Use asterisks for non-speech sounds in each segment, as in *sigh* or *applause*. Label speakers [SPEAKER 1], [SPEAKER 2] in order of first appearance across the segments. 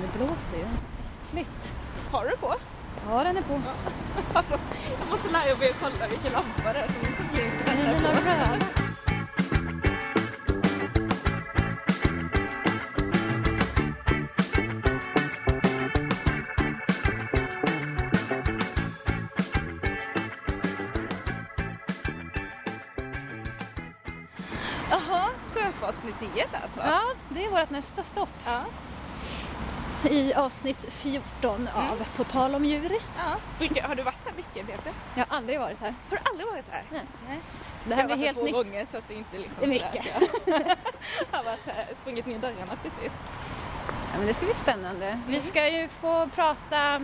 [SPEAKER 1] Men det blåser ju. Äckligt.
[SPEAKER 2] Har du på?
[SPEAKER 1] Ja, den är på. *laughs*
[SPEAKER 2] Alltså, jag måste lära mig att kolla vilken lampa det är som finns
[SPEAKER 1] Den
[SPEAKER 2] den
[SPEAKER 1] lilla röda.
[SPEAKER 2] Jaha, Sjöfartsmuseet alltså?
[SPEAKER 1] Ja, det är vårt nästa stopp
[SPEAKER 2] Ja. *laughs*
[SPEAKER 1] i avsnitt 14 av På tal om djur.
[SPEAKER 2] ja. Har du varit här mycket Peter?
[SPEAKER 1] Jag har aldrig varit här.
[SPEAKER 2] Har du aldrig varit här?
[SPEAKER 1] Nej.
[SPEAKER 2] Nej.
[SPEAKER 1] Så det här
[SPEAKER 2] jag har
[SPEAKER 1] blir
[SPEAKER 2] varit
[SPEAKER 1] helt
[SPEAKER 2] två
[SPEAKER 1] nytt.
[SPEAKER 2] gånger så att det inte liksom
[SPEAKER 1] Det är mycket.
[SPEAKER 2] sådär *laughs* Jag har varit här, sprungit ner dörrarna precis.
[SPEAKER 1] Ja, men det ska bli spännande. Vi ska ju få prata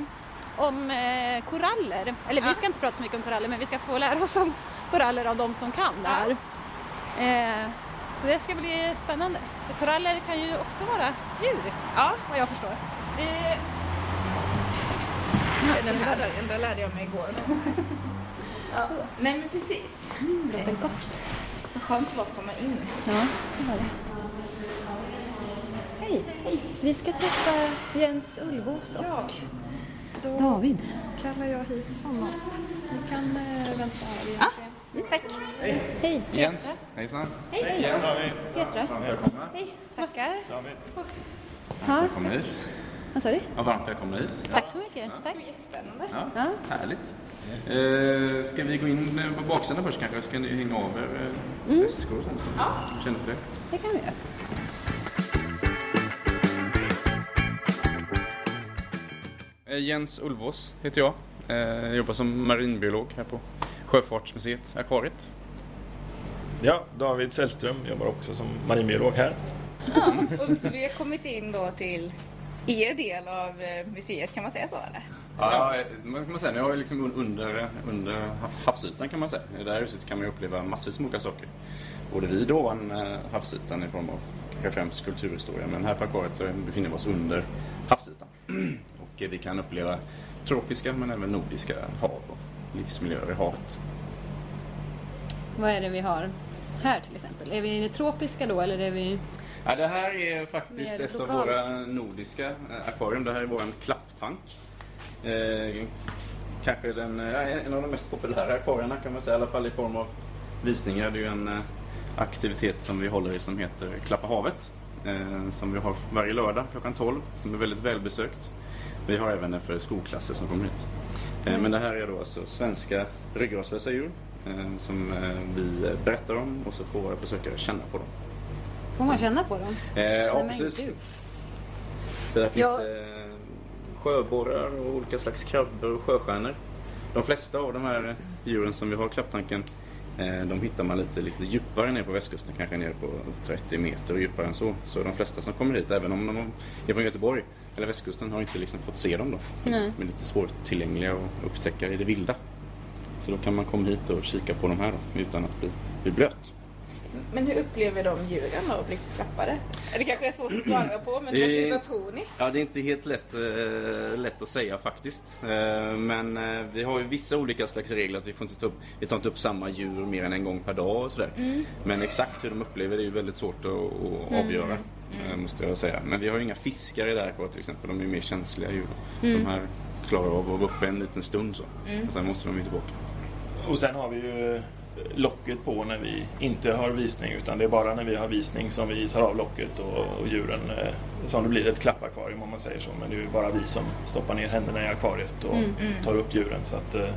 [SPEAKER 1] om eh, koraller. Eller vi
[SPEAKER 2] Ja.
[SPEAKER 1] ska inte prata så mycket om koraller men vi ska få lära oss om koraller av de som kan det här. Eh, så det ska bli spännande. Koraller kan ju också vara djur,
[SPEAKER 2] Ja,
[SPEAKER 1] vad jag förstår.
[SPEAKER 2] det... Den här den lärde jag mig igår. Ja. Nej men precis.
[SPEAKER 1] Det låter gott.
[SPEAKER 2] Vad skönt det var att komma in.
[SPEAKER 1] Ja, det var det. Hej. Vi ska träffa Jens Ulvås och
[SPEAKER 2] Ja,
[SPEAKER 1] David.
[SPEAKER 2] kallar jag hit honom. Ni kan äh, vänta här egentligen. Tack.
[SPEAKER 1] Hej.
[SPEAKER 3] Jens, hejsan.
[SPEAKER 2] Hej.
[SPEAKER 3] Jens.
[SPEAKER 1] Petra.
[SPEAKER 3] Välkomna.
[SPEAKER 1] Tackar.
[SPEAKER 3] David.
[SPEAKER 1] Ja,
[SPEAKER 3] Välkomna hit.
[SPEAKER 1] vad sa du?
[SPEAKER 3] Ja, varmt välkomna hit.
[SPEAKER 1] Tack så mycket. Tack.
[SPEAKER 2] Jättespännande.
[SPEAKER 3] Ja,
[SPEAKER 1] Ja.
[SPEAKER 3] härligt. Eh, ska vi gå in på baksidan först kanske? Så kan du hänga över eh, väskor och sånt. Ja. Känner för det.
[SPEAKER 1] Det kan vi göra.
[SPEAKER 3] Eh, Jens Ulvås heter jag. Eh, jag jobbar som marinbiolog här på Sjöfartsmuseet, Akvariet.
[SPEAKER 4] Ja, David Sällström jobbar också som marinbiolog här.
[SPEAKER 2] Ja, och vi har kommit in då till er del av eh, museet, kan man säga så eller?
[SPEAKER 3] Ja, man kan man säga. Ni har ju liksom un- under, under havsytan kan man säga. I det här huset kan man ju uppleva massvis med olika saker. Både vid ovan eh, havsytan i form av kanske främst kulturhistoria. Men här på akvariet så befinner vi oss under havsytan. *clears throat* Och vi kan uppleva tropiska men även nordiska hav och livsmiljöer i havet.
[SPEAKER 1] Vad är det vi har här till exempel? Är vi i det tropiska då eller är vi...
[SPEAKER 3] Ja, det här är faktiskt ett av våra nordiska eh, akvarium. Det här är vår klapptank. Eh, kanske den, en av de mest populära akvarierna kan man säga, i alla fall i form av visningar. Det är ju en eh, aktivitet som vi håller i som heter Klappa havet. Eh, som vi har varje lördag klockan 12, som är väldigt välbesökt. Vi har även den för skolklasser som kommer hit. Eh, men det här är då alltså svenska ryggraslösa djur eh, som eh, vi berättar om och så får våra besökare känna på dem.
[SPEAKER 1] Får man känna på dem?
[SPEAKER 3] Eh, ja,
[SPEAKER 1] men
[SPEAKER 3] precis. Så där finns
[SPEAKER 1] Ja.
[SPEAKER 3] det sjöborrar och olika slags krabbor och sjöstjärnor. De flesta av de här djuren som vi har i klapptanken de hittar man lite, lite djupare ner på västkusten, kanske ner på 30 meter och djupare än så. Så de flesta som kommer hit, även om de är från Göteborg eller västkusten, har inte liksom fått se dem då.
[SPEAKER 1] Nej.
[SPEAKER 3] De är lite svårtillgängliga att upptäcka i det vilda. Så då kan man komma hit och kika på de här då, utan att bli, bli blöt.
[SPEAKER 2] Men hur upplever de djuren då att bli klappade? Det kanske är svårt att svara på, men vad tror ni?
[SPEAKER 3] Ja, det är inte helt lätt, eh, lätt att säga faktiskt. Eh, men eh, vi har ju vissa olika slags regler. Att vi, får inte ta upp, vi tar inte upp samma djur mer än en gång per dag och sådär. Men exakt hur de upplever det är ju väldigt svårt att, att avgöra. Eh, Måste jag säga. Men vi har ju inga fiskar i det här kvar till exempel. De är ju mer känsliga djur. De här klarar av att vara uppe en liten stund så. Och sen måste de ju tillbaka.
[SPEAKER 4] Och sen har vi ju locket på när vi inte har visning utan det är bara när vi har visning som vi tar av locket och, och djuren eh, som det blir ett klappakvarium om man säger så. Men det är ju bara vi som stoppar ner händerna i akvariet och tar upp djuren. Så att, eh,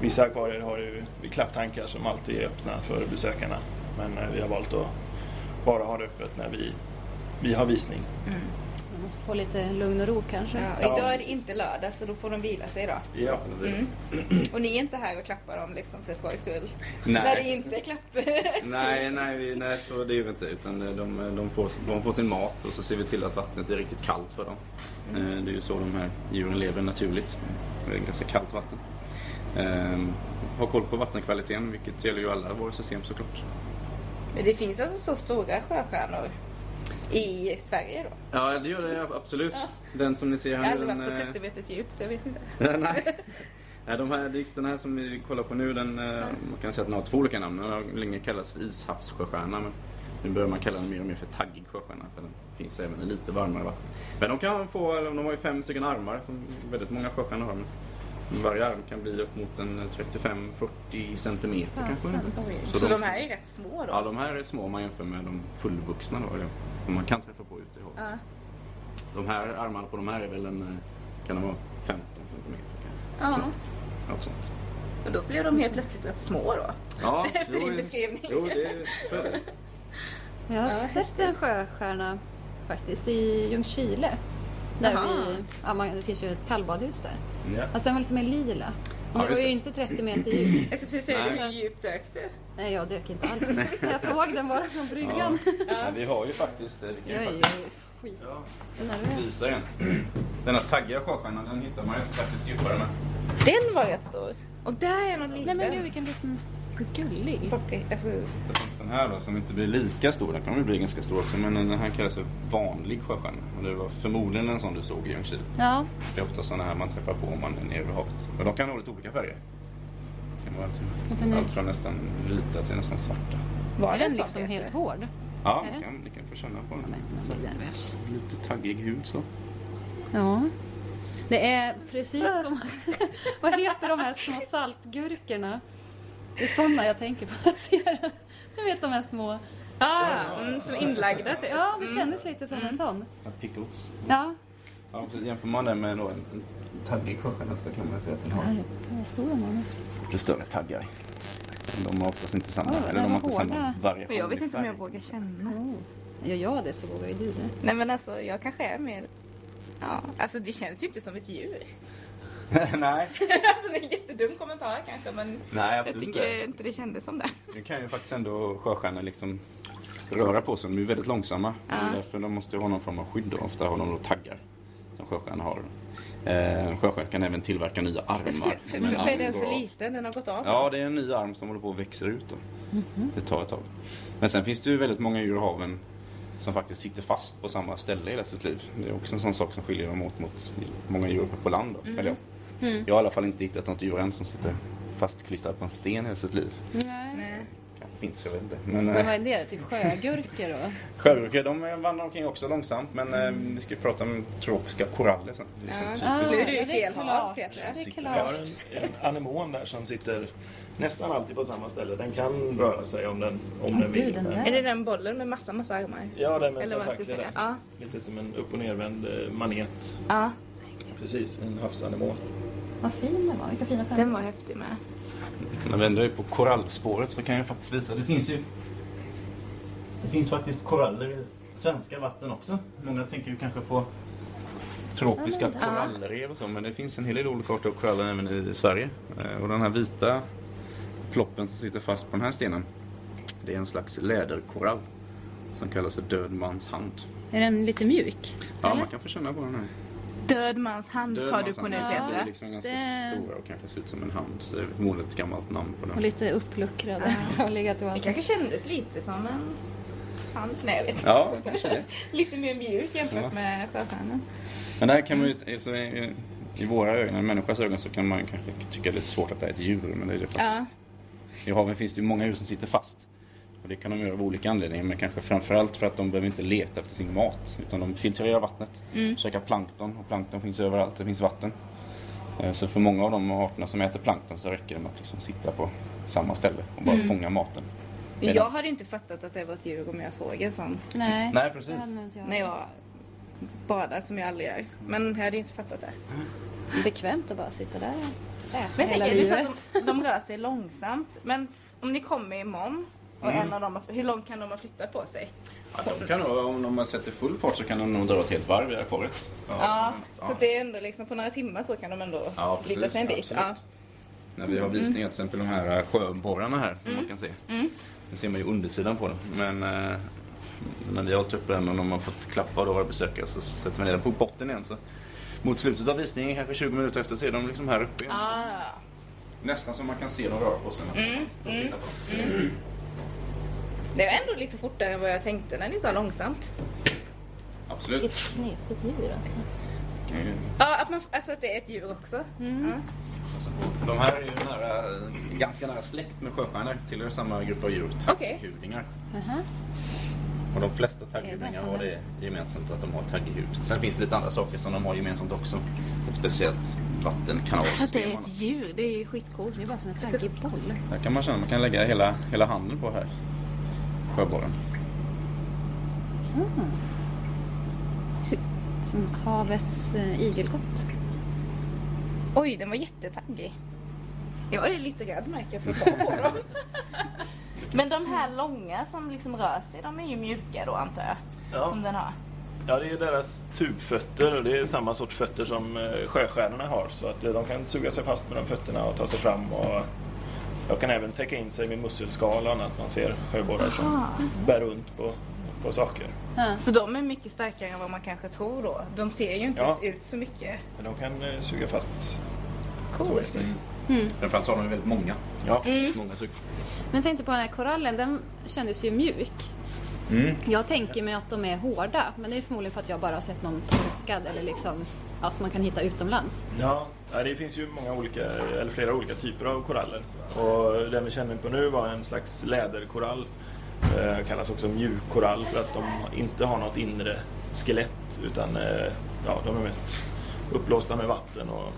[SPEAKER 4] vissa akvarier har ju klapptankar som alltid är öppna för besökarna. Men eh, vi har valt att bara ha det öppet när vi, vi har visning.
[SPEAKER 1] Man måste få lite lugn och ro kanske.
[SPEAKER 2] Ja, och idag är det inte lördag så då får de vila sig idag.
[SPEAKER 4] Ja. *clears throat*
[SPEAKER 2] Och ni är inte här och klappar dem liksom för skojs skull?
[SPEAKER 3] Nej.
[SPEAKER 2] När det inte är klapp? *laughs*
[SPEAKER 3] Nej, nej, vi- nej, så det är det inte. Utan de, de, får, de får sin mat och så ser vi till att vattnet är riktigt kallt för dem. Eh, Det är ju så de här djuren lever naturligt. Det är ganska kallt vatten. Eh, Ha koll på vattenkvaliteten, vilket gäller ju alla våra system såklart.
[SPEAKER 2] Men det finns alltså så stora sjöstjärnor i Sverige då?
[SPEAKER 3] Ja, det gör det absolut. Den som ni ser
[SPEAKER 2] Jag har
[SPEAKER 3] här
[SPEAKER 2] aldrig varit på
[SPEAKER 3] eh,
[SPEAKER 2] 30 meters djup så jag vet inte. *laughs*
[SPEAKER 3] Nej. Nej, de här, just den här som vi kollar på nu, den, eh, man kan säga att den har två olika namn. Den har länge kallats för ishavssjöstjärna. Men Nu börjar man kalla den mer och mer för taggig sjöstjärna för den finns även i lite varmare vatten. Men de kan få, de har ju fem stycken armar som väldigt många sjöstjärnor har. Varje arm kan bli upp mot en 35-40 centimeter kanske.
[SPEAKER 1] Fasen.
[SPEAKER 2] Så, de här är rätt små då?
[SPEAKER 3] Ja, de här är små om man jämför med de fullvuxna då, eller som man kan träffa på ute i havet.
[SPEAKER 2] Ja.
[SPEAKER 3] De här armarna på de här är väl en, kan de vara 15 centimeter kanske.
[SPEAKER 2] Ja.
[SPEAKER 3] Något sånt.
[SPEAKER 2] Och då blev de helt plötsligt rätt små då?
[SPEAKER 3] Ja, *laughs*
[SPEAKER 2] Efter
[SPEAKER 3] jo,
[SPEAKER 2] din beskrivning.
[SPEAKER 3] Jo, det är så är det.
[SPEAKER 1] Jag har
[SPEAKER 2] Ja,
[SPEAKER 1] sett en sjöstjärna faktiskt i Ljungskile. Där vi, ja, man, det finns ju ett kallbadhus där.
[SPEAKER 3] Ja.
[SPEAKER 1] Fast den var lite mer lila.
[SPEAKER 3] Ja,
[SPEAKER 1] Men det
[SPEAKER 3] just
[SPEAKER 1] var ju
[SPEAKER 3] det.
[SPEAKER 1] inte 30 meter *clears throat* djup.
[SPEAKER 2] Jag ska precis säga,
[SPEAKER 3] Nej.
[SPEAKER 2] hur djupt dök du?
[SPEAKER 1] Nej, jag dök inte alls. *laughs* Jag såg den bara från bryggan.
[SPEAKER 3] Men *laughs* vi har ju faktiskt, eh, vi kan
[SPEAKER 1] Jag
[SPEAKER 3] ju
[SPEAKER 1] är ju
[SPEAKER 3] faktiskt
[SPEAKER 1] skit
[SPEAKER 3] ja, visa en. *clears throat* Denna taggiga sjöstjärnan den hittar man ju särskilt djupare med.
[SPEAKER 2] Den var rätt stor. Och där är någon liten.
[SPEAKER 1] Nej men gud vilken liten gullig.
[SPEAKER 2] Poppy. Alltså,
[SPEAKER 3] Så finns den här då som inte blir lika stor. Den kan ju bli ganska stor också men den här kallas vanlig sjöstjärna. Och det var förmodligen en sån du såg i Ljungskile.
[SPEAKER 1] Ja,
[SPEAKER 3] Det är ofta sådana här man träffar på om man är nere vid havet. Och de kan ha lite olika färger. Det kan vara
[SPEAKER 1] Att den är-
[SPEAKER 3] allt från nästan vita till nästan svarta.
[SPEAKER 2] var
[SPEAKER 1] är den liksom helt hård?
[SPEAKER 3] Ja, ni kan, ni kan få känna på den.
[SPEAKER 1] Men
[SPEAKER 3] Så,
[SPEAKER 1] blir nervös.
[SPEAKER 3] lite taggig hud så.
[SPEAKER 1] Ja. Det är precis som... *laughs* Vad heter de här små saltgurkorna? Det är sådana jag tänker på när *laughs* jag ser den. Du vet de här små...
[SPEAKER 2] Ja, mm, som inlagda typ.
[SPEAKER 1] Ja, det kändes lite som en sån.
[SPEAKER 3] Ja, Pickles.
[SPEAKER 1] Ja.
[SPEAKER 3] Ja, så jämför man den med då en, en taggig sjöstjärna så kan man säga att den har
[SPEAKER 1] Här är stora någon.
[SPEAKER 3] lite större taggar. De har oftast inte samma,
[SPEAKER 1] Oj,
[SPEAKER 3] eller
[SPEAKER 1] den
[SPEAKER 3] de har inte samma
[SPEAKER 1] hårda.
[SPEAKER 3] variation
[SPEAKER 2] Men jag vet inte om jag vågar känna.
[SPEAKER 1] Oh. Gör jag det så vågar ju du det.
[SPEAKER 2] Nej men alltså jag kanske är mer... Ja, alltså det känns ju inte som ett djur. *laughs*
[SPEAKER 3] Nej, *laughs*
[SPEAKER 2] alltså det är en jättedum kommentar kanske men
[SPEAKER 3] nej
[SPEAKER 2] jag tycker
[SPEAKER 3] inte.
[SPEAKER 2] inte det kändes som det.
[SPEAKER 3] Nu kan ju faktiskt ändå sjöstjärnor liksom röra på sig. De är ju väldigt långsamma.
[SPEAKER 2] Ja.
[SPEAKER 3] därför de måste ha någon form av skydd. Då. Ofta har de då taggar som sjöstjärnor har. Eh, sjöstjärnor kan även tillverka nya armar.
[SPEAKER 2] För, för,
[SPEAKER 3] Men
[SPEAKER 2] för,
[SPEAKER 3] armen
[SPEAKER 2] är den så liten? Den har gått av?
[SPEAKER 3] Ja, det är en ny arm som håller på att växa ut. Då. Det tar ett tag. Men sen finns det ju väldigt många djur i haven som faktiskt sitter fast på samma ställe hela sitt liv. Det är också en sån sak som skiljer dem åt mot många djur på land. Då. Eller, ja. Jag har i alla fall inte hittat något djur än som sitter fastklistrad på en sten hela sitt liv.
[SPEAKER 1] Nej.
[SPEAKER 3] Kanske finns, jag vet inte. Men,
[SPEAKER 1] Men
[SPEAKER 3] eh,
[SPEAKER 1] vad är det? Typ sjögurkor då? *laughs*
[SPEAKER 3] Sjögurkor de vandrar omkring också långsamt men eh, vi ska ju prata om tropiska koraller sen. Det är
[SPEAKER 2] Ja.
[SPEAKER 1] Ah,
[SPEAKER 2] Nu är du
[SPEAKER 1] ja, är
[SPEAKER 2] fel hav,
[SPEAKER 1] klart.
[SPEAKER 2] Peter.
[SPEAKER 1] Ja, det är
[SPEAKER 4] en, en anemon där som sitter nästan alltid på samma ställe. Den kan röra sig om den, om
[SPEAKER 1] Åh,
[SPEAKER 4] den vill.
[SPEAKER 1] gud, den.
[SPEAKER 2] Är det den bollen med massa, massa armar?
[SPEAKER 4] Ja, den med
[SPEAKER 2] Eller
[SPEAKER 4] tentakler.
[SPEAKER 2] Ja.
[SPEAKER 4] Lite som en upp och nervänd eh, manet.
[SPEAKER 2] ja,
[SPEAKER 4] Precis, en havsanemon.
[SPEAKER 1] Vad fin den var. Vilka fina färger.
[SPEAKER 2] den var häftig med.
[SPEAKER 3] När vi ändå är på korallspåret så kan jag faktiskt visa. Det finns ju Det finns faktiskt koraller i svenska vatten också. Många tänker ju kanske på tropiska
[SPEAKER 1] Ja,
[SPEAKER 3] korallrev och så men det finns en hel del olika arter av koraller även i Sverige. Eh, Och den här vita ploppen som sitter fast på den här stenen det är en slags läderkorall som kallas för död mans hand.
[SPEAKER 1] Är den lite mjuk?
[SPEAKER 3] Ja,
[SPEAKER 1] Eller?
[SPEAKER 3] man kan få känna på den här.
[SPEAKER 2] Död mans hand
[SPEAKER 3] Död
[SPEAKER 2] tar du på nu
[SPEAKER 1] Ja.
[SPEAKER 3] De är liksom ganska
[SPEAKER 1] Det-
[SPEAKER 3] stora och kanske ser ut som en hand. Så det är förmodligen ett gammalt namn på
[SPEAKER 1] Och
[SPEAKER 3] den.
[SPEAKER 1] lite uppluckrad efter att ha legat i
[SPEAKER 2] Det kanske kändes lite som en hand. Nej, jag vet inte.
[SPEAKER 3] Ja, kanske det. *laughs*
[SPEAKER 2] Lite mer mjuk jämfört
[SPEAKER 3] Ja.
[SPEAKER 2] med sjöstjärnan.
[SPEAKER 3] Men där kan man ju, alltså, i, i våra ögon, i människans ögon så kan man kanske tycka det är lite svårt att det är ett djur, men det är det faktiskt. I haven finns det ju många djur som sitter fast. Och det kan de göra av olika anledningar, men kanske framförallt för att de behöver inte leta efter sin mat, utan de filtrerar vattnet,
[SPEAKER 2] Mm.
[SPEAKER 3] käkar plankton, och plankton finns överallt, det finns vatten. Eh, Så för många av de arterna som äter plankton så räcker det med att liksom sitta på samma ställe och bara
[SPEAKER 2] Mm.
[SPEAKER 3] fånga maten.
[SPEAKER 2] Jag
[SPEAKER 3] Medans-
[SPEAKER 2] hade inte fattat att det var ett djur om jag såg en sån
[SPEAKER 1] Nej,
[SPEAKER 3] Nej, precis.
[SPEAKER 1] jag.
[SPEAKER 2] när jag badar som jag aldrig gör. Men jag hade inte fattat det.
[SPEAKER 1] Bekvämt att bara sitta där och äta
[SPEAKER 2] Men
[SPEAKER 1] hela
[SPEAKER 2] tänk, är det så
[SPEAKER 1] livet.
[SPEAKER 2] att de, de rör sig långsamt. Men om ni kommer imorgon och
[SPEAKER 3] Mm.
[SPEAKER 2] en av dem, hur långt kan de ha flyttat på sig?
[SPEAKER 3] Ja, de kan nog, om de sätter full fart så kan de nog dra ett helt varv i akvariet.
[SPEAKER 2] Ja, så det är ändå liksom på några timmar så kan de ändå
[SPEAKER 3] Ja,
[SPEAKER 2] flytta
[SPEAKER 3] precis,
[SPEAKER 2] sig en bit. Ja.
[SPEAKER 3] När vi har visningar, till exempel de här sjöborrarna här som man kan se.
[SPEAKER 2] Mm.
[SPEAKER 3] Nu ser man ju undersidan på den. Men eh, när vi har hållit upp den och de har fått klappa av våra besökare så sätter vi ner den på botten igen. Så mot slutet av visningen, kanske 20 minuter efter, så är de liksom här uppe igen.
[SPEAKER 2] Ah.
[SPEAKER 3] nästan som man kan se dem röra på sig när man
[SPEAKER 2] Mm,
[SPEAKER 3] och
[SPEAKER 2] mm.
[SPEAKER 3] tittar på dem.
[SPEAKER 2] Det var ändå lite fortare än vad jag tänkte när ni sa långsamt.
[SPEAKER 3] Absolut.
[SPEAKER 1] Vilket knepigt djur alltså.
[SPEAKER 3] Ju-
[SPEAKER 2] Ja, att, man, alltså att det är ett djur också.
[SPEAKER 1] Mm.
[SPEAKER 2] Ja.
[SPEAKER 3] på. De här är ju nära, ganska nära släkt med sjöstjärnor. Tillhör samma grupp av djur.
[SPEAKER 2] Okej.
[SPEAKER 3] Tackhudingar.
[SPEAKER 1] Aha.
[SPEAKER 3] Och de flesta
[SPEAKER 1] såna.
[SPEAKER 3] har det gemensamt att de har taggig hud. Sen finns det lite andra saker som de har gemensamt också. Ett speciellt vattenkanalsystem.
[SPEAKER 2] Så det är ett djur, det är ju skitcoolt.
[SPEAKER 1] Det är bara som en taggig boll.
[SPEAKER 3] Här kan man känna man kan lägga hela, hela handen på här. Sjöborren.
[SPEAKER 1] Som havets eh, igelkott.
[SPEAKER 2] Oj, den var jättetaggig. Jag är lite rädd märker jag för att på dem. *laughs* Men de här långa som liksom rör sig, de är ju mjuka då antar jag?
[SPEAKER 4] Ja.
[SPEAKER 2] Som den har.
[SPEAKER 4] Ja, det är deras tubfötter och det är samma sorts fötter som eh, sjöstjärnorna har. Så att eh, de kan suga sig fast med de fötterna och ta sig fram. Och jag kan även täcka in sig med musselskal och annat. Man ser sjöborrar som bär runt på, på saker.
[SPEAKER 2] Så de är mycket starkare än vad man kanske tror då? De ser ju inte
[SPEAKER 4] Ja.
[SPEAKER 2] ut så mycket.
[SPEAKER 4] Men de kan eh, suga fast
[SPEAKER 2] Coolt.
[SPEAKER 4] sig.
[SPEAKER 3] Framförallt så har de väldigt många.
[SPEAKER 4] Ja.
[SPEAKER 3] många sug.
[SPEAKER 1] Men jag tänkte på den här korallen, den kändes ju mjuk.
[SPEAKER 3] Mm.
[SPEAKER 1] Jag tänker mig att de är hårda, men det är förmodligen för att jag bara har sett någon torkad eller liksom, ja, som man kan hitta utomlands.
[SPEAKER 4] Ja, ja, det finns ju många olika, eller flera olika typer av koraller. Och den vi känner på nu var en slags läderkorall. Eh, kallas också mjukkorall för att de inte har något inre skelett utan eh, ja, de är mest uppblåsta med vatten. Och,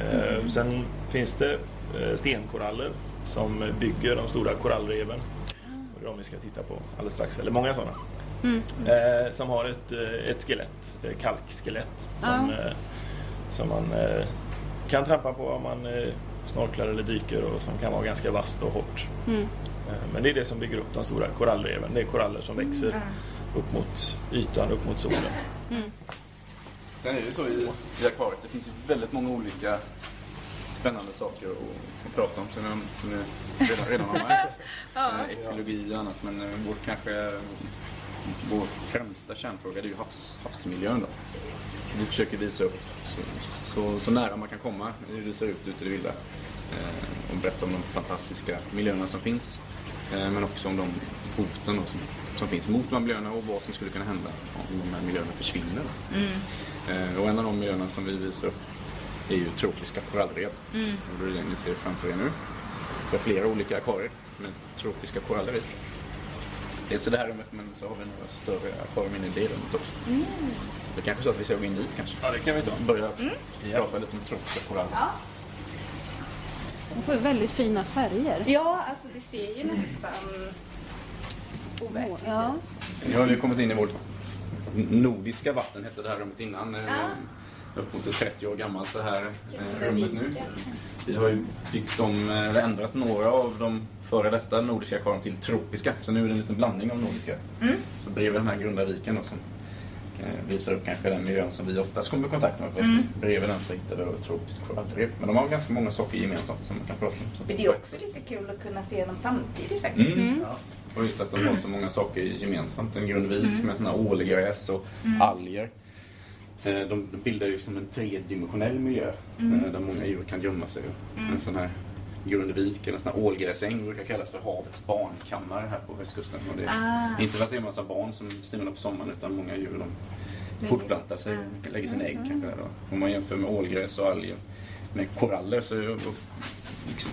[SPEAKER 4] eh, Sen finns det eh, stenkoraller som bygger de stora korallreven. Och det är de vi ska titta på alldeles strax, eller många sådana. Eh, som har ett, eh, ett skelett, kalkskelett. Som, eh, som man kan trampa på om man eh, snorklar eller dyker och som kan vara ganska vasst och hårt.
[SPEAKER 1] Mm.
[SPEAKER 4] Eh, men det är det som bygger upp de stora korallreven. Det är koraller som växer upp mot ytan, upp mot solen.
[SPEAKER 3] Sen är det så i, i akvariet, det finns ju väldigt många olika spännande saker att, att prata om som jag redan, redan har märkt. *laughs* Eh, ekologi och annat. Men vår kanske vår främsta kärnfråga det är ju havs, havsmiljön. Då. Vi försöker visa upp så, så, så nära man kan komma hur det ser ut ute i det vilda. Eh, och berätta om de fantastiska miljöerna som finns. Eh, men också om de hoten då, som, som finns mot de här miljöerna och vad som skulle kunna hända om de här miljöerna försvinner. Då. Eh, och en av de miljöerna som vi visar upp är ju tropiska korallrev. Och det är det ni ser framför er nu. Vi har flera olika akvarier med tropiska korallrev i. Dels i det här rummet men så har vi några större akvarium inne i det rummet också. Det är kanske så att vi ska gå in dit kanske.
[SPEAKER 4] Ja, det kan vi ta.
[SPEAKER 3] Börja prata lite om tropiska koraller.
[SPEAKER 1] De får ju väldigt fina färger.
[SPEAKER 2] Ja, alltså det ser ju nästan overkligt
[SPEAKER 1] Ja.
[SPEAKER 2] ut.
[SPEAKER 3] Nu har vi kommit in i vårt nordiska vatten, hette det här rummet innan.
[SPEAKER 2] Ja.
[SPEAKER 3] Upp mot 30 år gammalt det här eh, rummet nu. Vi har ju byggt om, eh, eller ändrat några av de före detta nordiska akvarierna till tropiska. Så nu är det en liten blandning av nordiska. Så bredvid den här grunda viken då, som visar upp kanske den miljön som vi oftast kommer i kontakt med. Mm. Bredvid den så hittar ett tropiskt korallrev. Men de har ganska många saker gemensamt som man kan prata om.
[SPEAKER 2] Men det är också lite kul att kunna se dem samtidigt faktiskt.
[SPEAKER 3] Mm. Och just att de har så många saker gemensamt. En grund vik med såna ålgräs och alger. Eh, De bildar ju som en tredimensionell miljö eh, där många djur kan gömma sig. En sån här grundvik eller en sån här ålgräsäng brukar kallas för havets barnkammare här på västkusten. Och det är Inte för att det är en massa barn som simmar på sommaren utan många djur de fortplantar sig, lägger sina ägg kanske där då. Om man jämför med ålgräs och alger med koraller så liksom,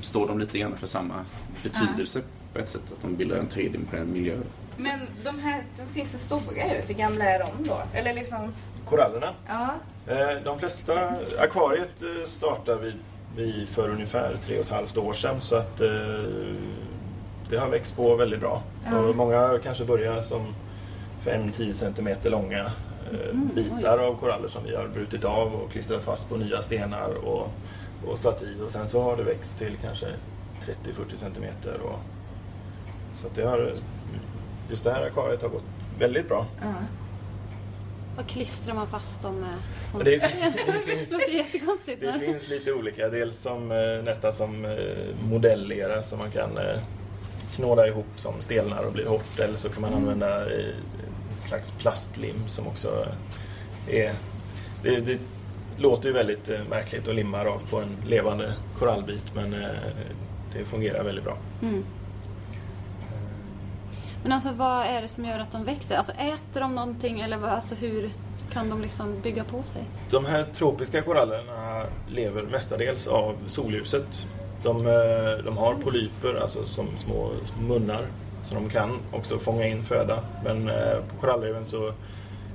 [SPEAKER 3] står de lite grann för samma betydelse på ett sätt. Att de bildar en tredimensionell miljö.
[SPEAKER 2] Men de här, de ser så stora ut. Hur gamla är de då? Eller liksom,
[SPEAKER 4] Korallerna.
[SPEAKER 2] ja.
[SPEAKER 4] Eh, De flesta, akvariet eh, startade vi, för ungefär tre och ett halvt år sedan så att eh, det har växt på väldigt bra.
[SPEAKER 2] Ja.
[SPEAKER 4] Och många kanske börjar som 5-10 centimeter långa eh, bitar av koraller som vi har brutit av och klistrat fast på nya stenar och, och satt i och sen så har det växt till kanske 30-40 centimeter. Och, så att det har, just det här akvariet har gått väldigt bra.
[SPEAKER 2] ja.
[SPEAKER 1] Vad klistrar man fast dem med?
[SPEAKER 4] Det, det finns
[SPEAKER 1] Det låter jättekonstigt.
[SPEAKER 4] Det
[SPEAKER 1] men-
[SPEAKER 4] finns lite olika. Dels som, eh, nästan som eh, modellera som man kan eh, knåda ihop som stelnar och blir hårt. Eller så kan man använda eh, en slags plastlim som också är... Det, det låter ju väldigt märkligt att limma rakt på en levande korallbit men det fungerar väldigt bra.
[SPEAKER 1] Mm. Men alltså vad är det som gör att de växer? Alltså äter de någonting eller vad, alltså, hur kan de liksom bygga på sig?
[SPEAKER 4] De här tropiska korallerna lever mestadels av solljuset. De, eh, de har polyper, alltså som små, munnar, Så de kan också fånga in föda. Men eh, på korallreven så,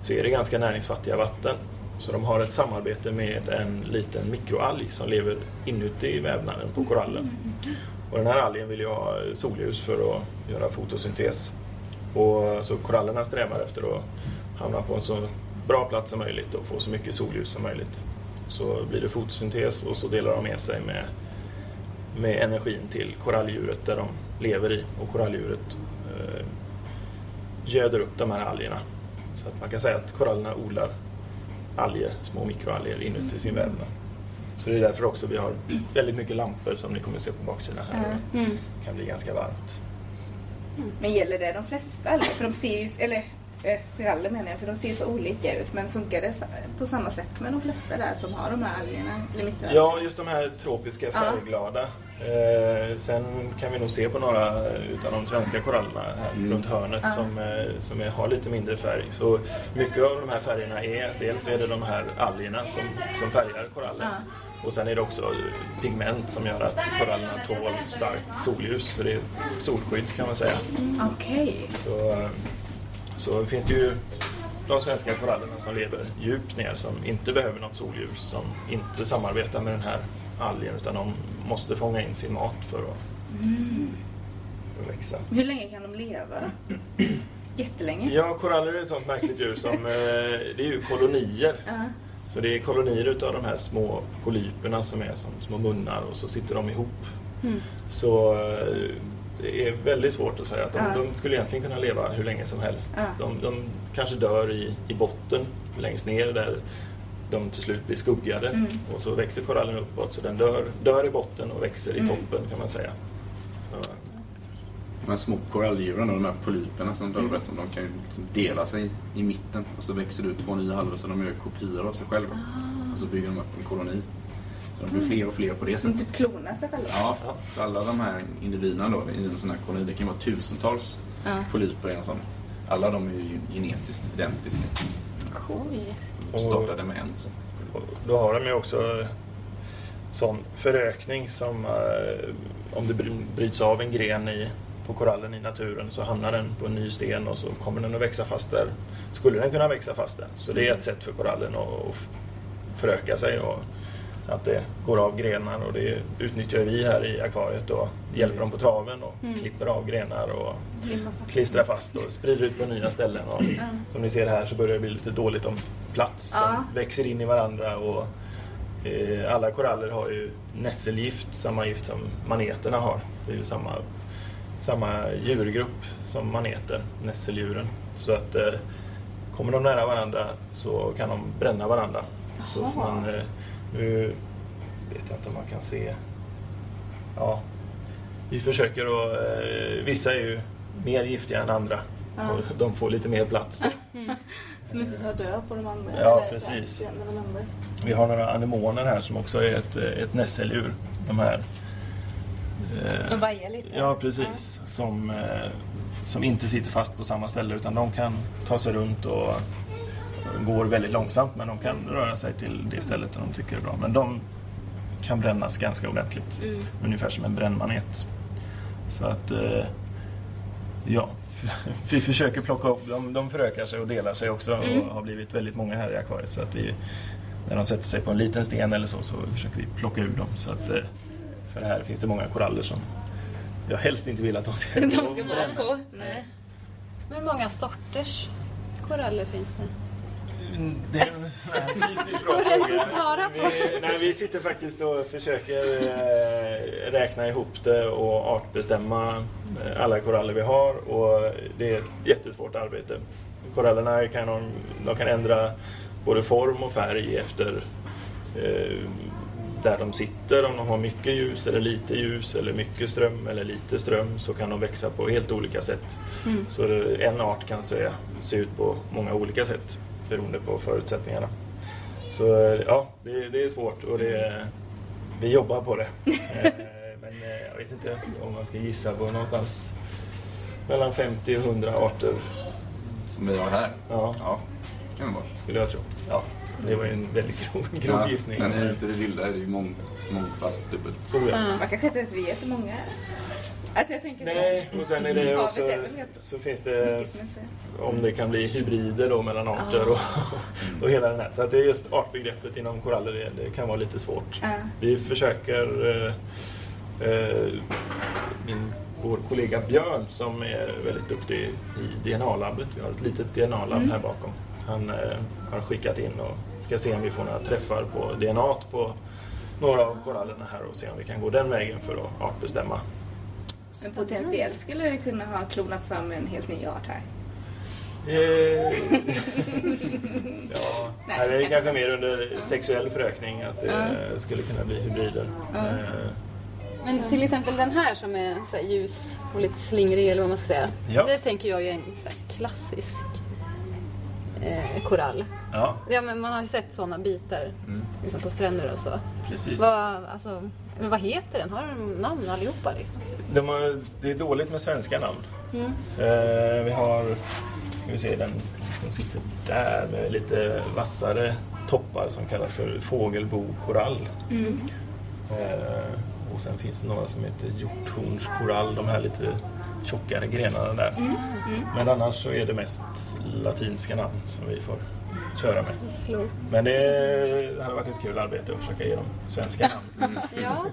[SPEAKER 4] så är det ganska näringsfattiga vatten. Så de har ett samarbete med en liten mikroalg som lever inuti vävnaden på korallen. Och den här algen vill ju ha solljus för att göra fotosyntes. Och så korallerna strävar efter att hamna på en så bra plats som möjligt och få så mycket solljus som möjligt. Så blir det fotosyntes och så delar de med sig med, med energin till koralldjuret där de lever i. Och koralldjuret eh, göder upp de här algerna. Så att man kan säga att korallerna odlar alger, små mikroalger inuti sin vävnad. Så det är därför också vi har väldigt mycket lampor som ni kommer se på baksidan här.
[SPEAKER 1] Mm.
[SPEAKER 4] Det kan bli ganska varmt.
[SPEAKER 2] Men gäller det de flesta eller? För de ser ju, eller eh, menar jag, för de ser så olika ut. Men funkar det på samma sätt med de flesta där? Att de har de här algerna? Eller mikroalgerna?
[SPEAKER 4] Ja, just de här tropiska färgglada. Eh, sen kan vi nog se på några utav de svenska korallerna här
[SPEAKER 3] Mm.
[SPEAKER 4] runt hörnet som, eh, som är, har lite mindre färg. Så mycket av de här färgerna är, dels är det de här algerna som, som färgar korallen. Och sen är det också pigment som gör att korallerna tål starkt solljus. Så det är solskydd kan man säga.
[SPEAKER 2] Okej.
[SPEAKER 4] Så, eh, så finns det ju de svenska korallerna som lever djupt ner som inte behöver något solljus, som inte samarbetar med den här algen utan de måste fånga in sin mat för att, för att växa.
[SPEAKER 2] Hur länge kan de leva? *clears throat* Jättelänge?
[SPEAKER 4] Ja, koraller är ett sånt märkligt djur som, eh, det är ju kolonier.
[SPEAKER 2] Ja.
[SPEAKER 4] Så det är kolonier utav de här små polyperna som är som små munnar och så sitter de ihop. Så eh, det är väldigt svårt att säga att de,
[SPEAKER 2] Ja.
[SPEAKER 4] de skulle egentligen kunna leva hur länge som helst.
[SPEAKER 2] Ja.
[SPEAKER 4] De, de kanske dör i, i botten längst ner där de till slut blir skuggade
[SPEAKER 2] Mm.
[SPEAKER 4] och så växer korallen uppåt så den dör, dör i botten och växer i
[SPEAKER 2] Mm.
[SPEAKER 4] toppen kan man säga. Så,
[SPEAKER 3] här små koralldjuren och de här polyperna som du berättade om, de kan ju dela sig i mitten och så växer det ut två nya halvor så de gör kopior av sig själva. Och så bygger de upp en koloni. Så de blir fler och fler på det sättet.
[SPEAKER 2] typ klonar sig själva?
[SPEAKER 3] Ja, så alla de här individerna då i en sån här koloni, det kan vara tusentals
[SPEAKER 2] Ja.
[SPEAKER 3] polyper i en sån. Alla de är ju genetiskt identiska.
[SPEAKER 2] Oj.
[SPEAKER 3] De startade med en. Så.
[SPEAKER 4] då har de ju också sån förökning som eh, om det bry- bryts av en gren i, på korallen i naturen så hamnar den på en ny sten och så kommer den att växa fast där. Skulle den kunna växa fast där. Så det är ett sätt för korallen att, föröka sig och att det går av grenar och det utnyttjar vi här i akvariet och hjälper dem på traven och klipper av grenar och klistrar fast och sprider ut på nya ställen. Och som ni ser här så börjar det bli lite dåligt om plats. De växer in i varandra och eh, alla koraller har ju nässelgift, samma gift som maneterna har. Det är ju samma, samma djurgrupp som maneter, nässeldjuren. Så att eh, kommer de nära varandra så kan de bränna varandra. Så får man, eh, nu vet jag inte om man kan se. Ja, vi försöker att, eh, vissa är ju mer giftiga än andra.
[SPEAKER 2] Ja.
[SPEAKER 4] Och de får lite mer plats. Då. *laughs*
[SPEAKER 2] Som inte tar död på de andra.
[SPEAKER 4] Ja, precis. Vi har några anemoner här som också är ett, eh, ett nässeldjur. De här. Eh,
[SPEAKER 2] Som vajar lite.
[SPEAKER 4] Ja, precis. Som, eh, som inte sitter fast på samma ställe utan de kan ta sig runt och går väldigt långsamt men de kan röra sig till det stället där de tycker är bra. Men de kan brännas ganska ordentligt.
[SPEAKER 2] Mm.
[SPEAKER 4] Ungefär som en brännmanet. Så att eh, ja, *laughs* vi försöker plocka upp dem. De förökar sig och delar sig också
[SPEAKER 2] Mm.
[SPEAKER 4] och har blivit väldigt många här i akvariet. Så att vi, när de sätter sig på en liten sten eller så, så försöker vi plocka ur dem. Så att, för här finns det många koraller som jag helst inte vill att de ska *laughs*
[SPEAKER 2] De ska vara så. Nej.
[SPEAKER 1] Hur många sorters koraller finns det?
[SPEAKER 4] Det är en typiskt bra fråga.
[SPEAKER 1] på?
[SPEAKER 4] Vi, nej, vi sitter faktiskt och försöker eh, räkna ihop det och artbestämma eh, alla koraller vi har och det är ett jättesvårt arbete. Korallerna kan, de, de kan ändra både form och färg efter eh, där de sitter. Om de har mycket ljus eller lite ljus eller mycket ström eller lite ström så kan de växa på helt olika sätt. Så det, en art kan se, se ut på många olika sätt beroende på förutsättningarna. Så ja, det, det är svårt och det, vi jobbar på det. *laughs* Eh, Men eh, jag vet inte om man ska gissa på någonstans mellan 50 och 100 arter
[SPEAKER 3] Som vi har här.
[SPEAKER 4] Ja.
[SPEAKER 3] Ja, kan det vara.
[SPEAKER 4] skulle jag tro. Ja, det var ju en väldigt *laughs* grov, grov
[SPEAKER 3] Ja,
[SPEAKER 4] gissning.
[SPEAKER 3] sen är det ute i det är det ju mång, mångfald dubbelt.
[SPEAKER 4] Oh, ja.
[SPEAKER 2] Man kanske inte ens vet hur många Alltså jag tänker
[SPEAKER 4] Nej, och sen är det *laughs* också,
[SPEAKER 2] är
[SPEAKER 4] så finns det,
[SPEAKER 2] inte...
[SPEAKER 4] om det kan bli hybrider då mellan arter
[SPEAKER 2] Ah.
[SPEAKER 4] och, och hela den här. Så att det är just artbegreppet inom koraller, det, det kan vara lite svårt.
[SPEAKER 2] Ja.
[SPEAKER 4] Vi försöker, eh, eh, min, vår kollega Björn som är väldigt duktig i DNA-labbet, vi har ett litet DNA-labb
[SPEAKER 2] Mm.
[SPEAKER 4] här bakom. Han eh, har skickat in och ska se om vi får några träffar på DNA på några av korallerna här och se om vi kan gå den vägen för att artbestämma.
[SPEAKER 2] Men potentiellt skulle det kunna ha klonats fram en helt ny art här.
[SPEAKER 4] Eh, *laughs* ja,
[SPEAKER 2] Nej.
[SPEAKER 4] är det kanske mer under sexuell förökning att det skulle kunna bli hybrider. Eh,
[SPEAKER 1] Men till exempel den här som är så här ljus och lite slingrig eller vad man ska säga.
[SPEAKER 4] Ja.
[SPEAKER 1] Det tänker jag är en så här klassisk eh, korall.
[SPEAKER 4] Ja,
[SPEAKER 1] Ja, men man har ju sett sådana bitar liksom på stränder och så.
[SPEAKER 4] precis.
[SPEAKER 1] Vad, alltså, men vad heter den? Har den namn allihopa? Liksom?
[SPEAKER 4] De har, det är dåligt med svenska namn.
[SPEAKER 1] Mm.
[SPEAKER 4] Eh, vi har, ska vi se den som sitter där med lite vassare toppar som kallas för fågelbokorall. Eh, och sen finns det några som heter hjorthornskorall, de här lite tjockare grenarna där. Men annars så är det mest latinska namn som vi får köra med. Men det hade varit ett kul arbete att försöka ge dem svenska namn. *laughs*
[SPEAKER 1] Ja.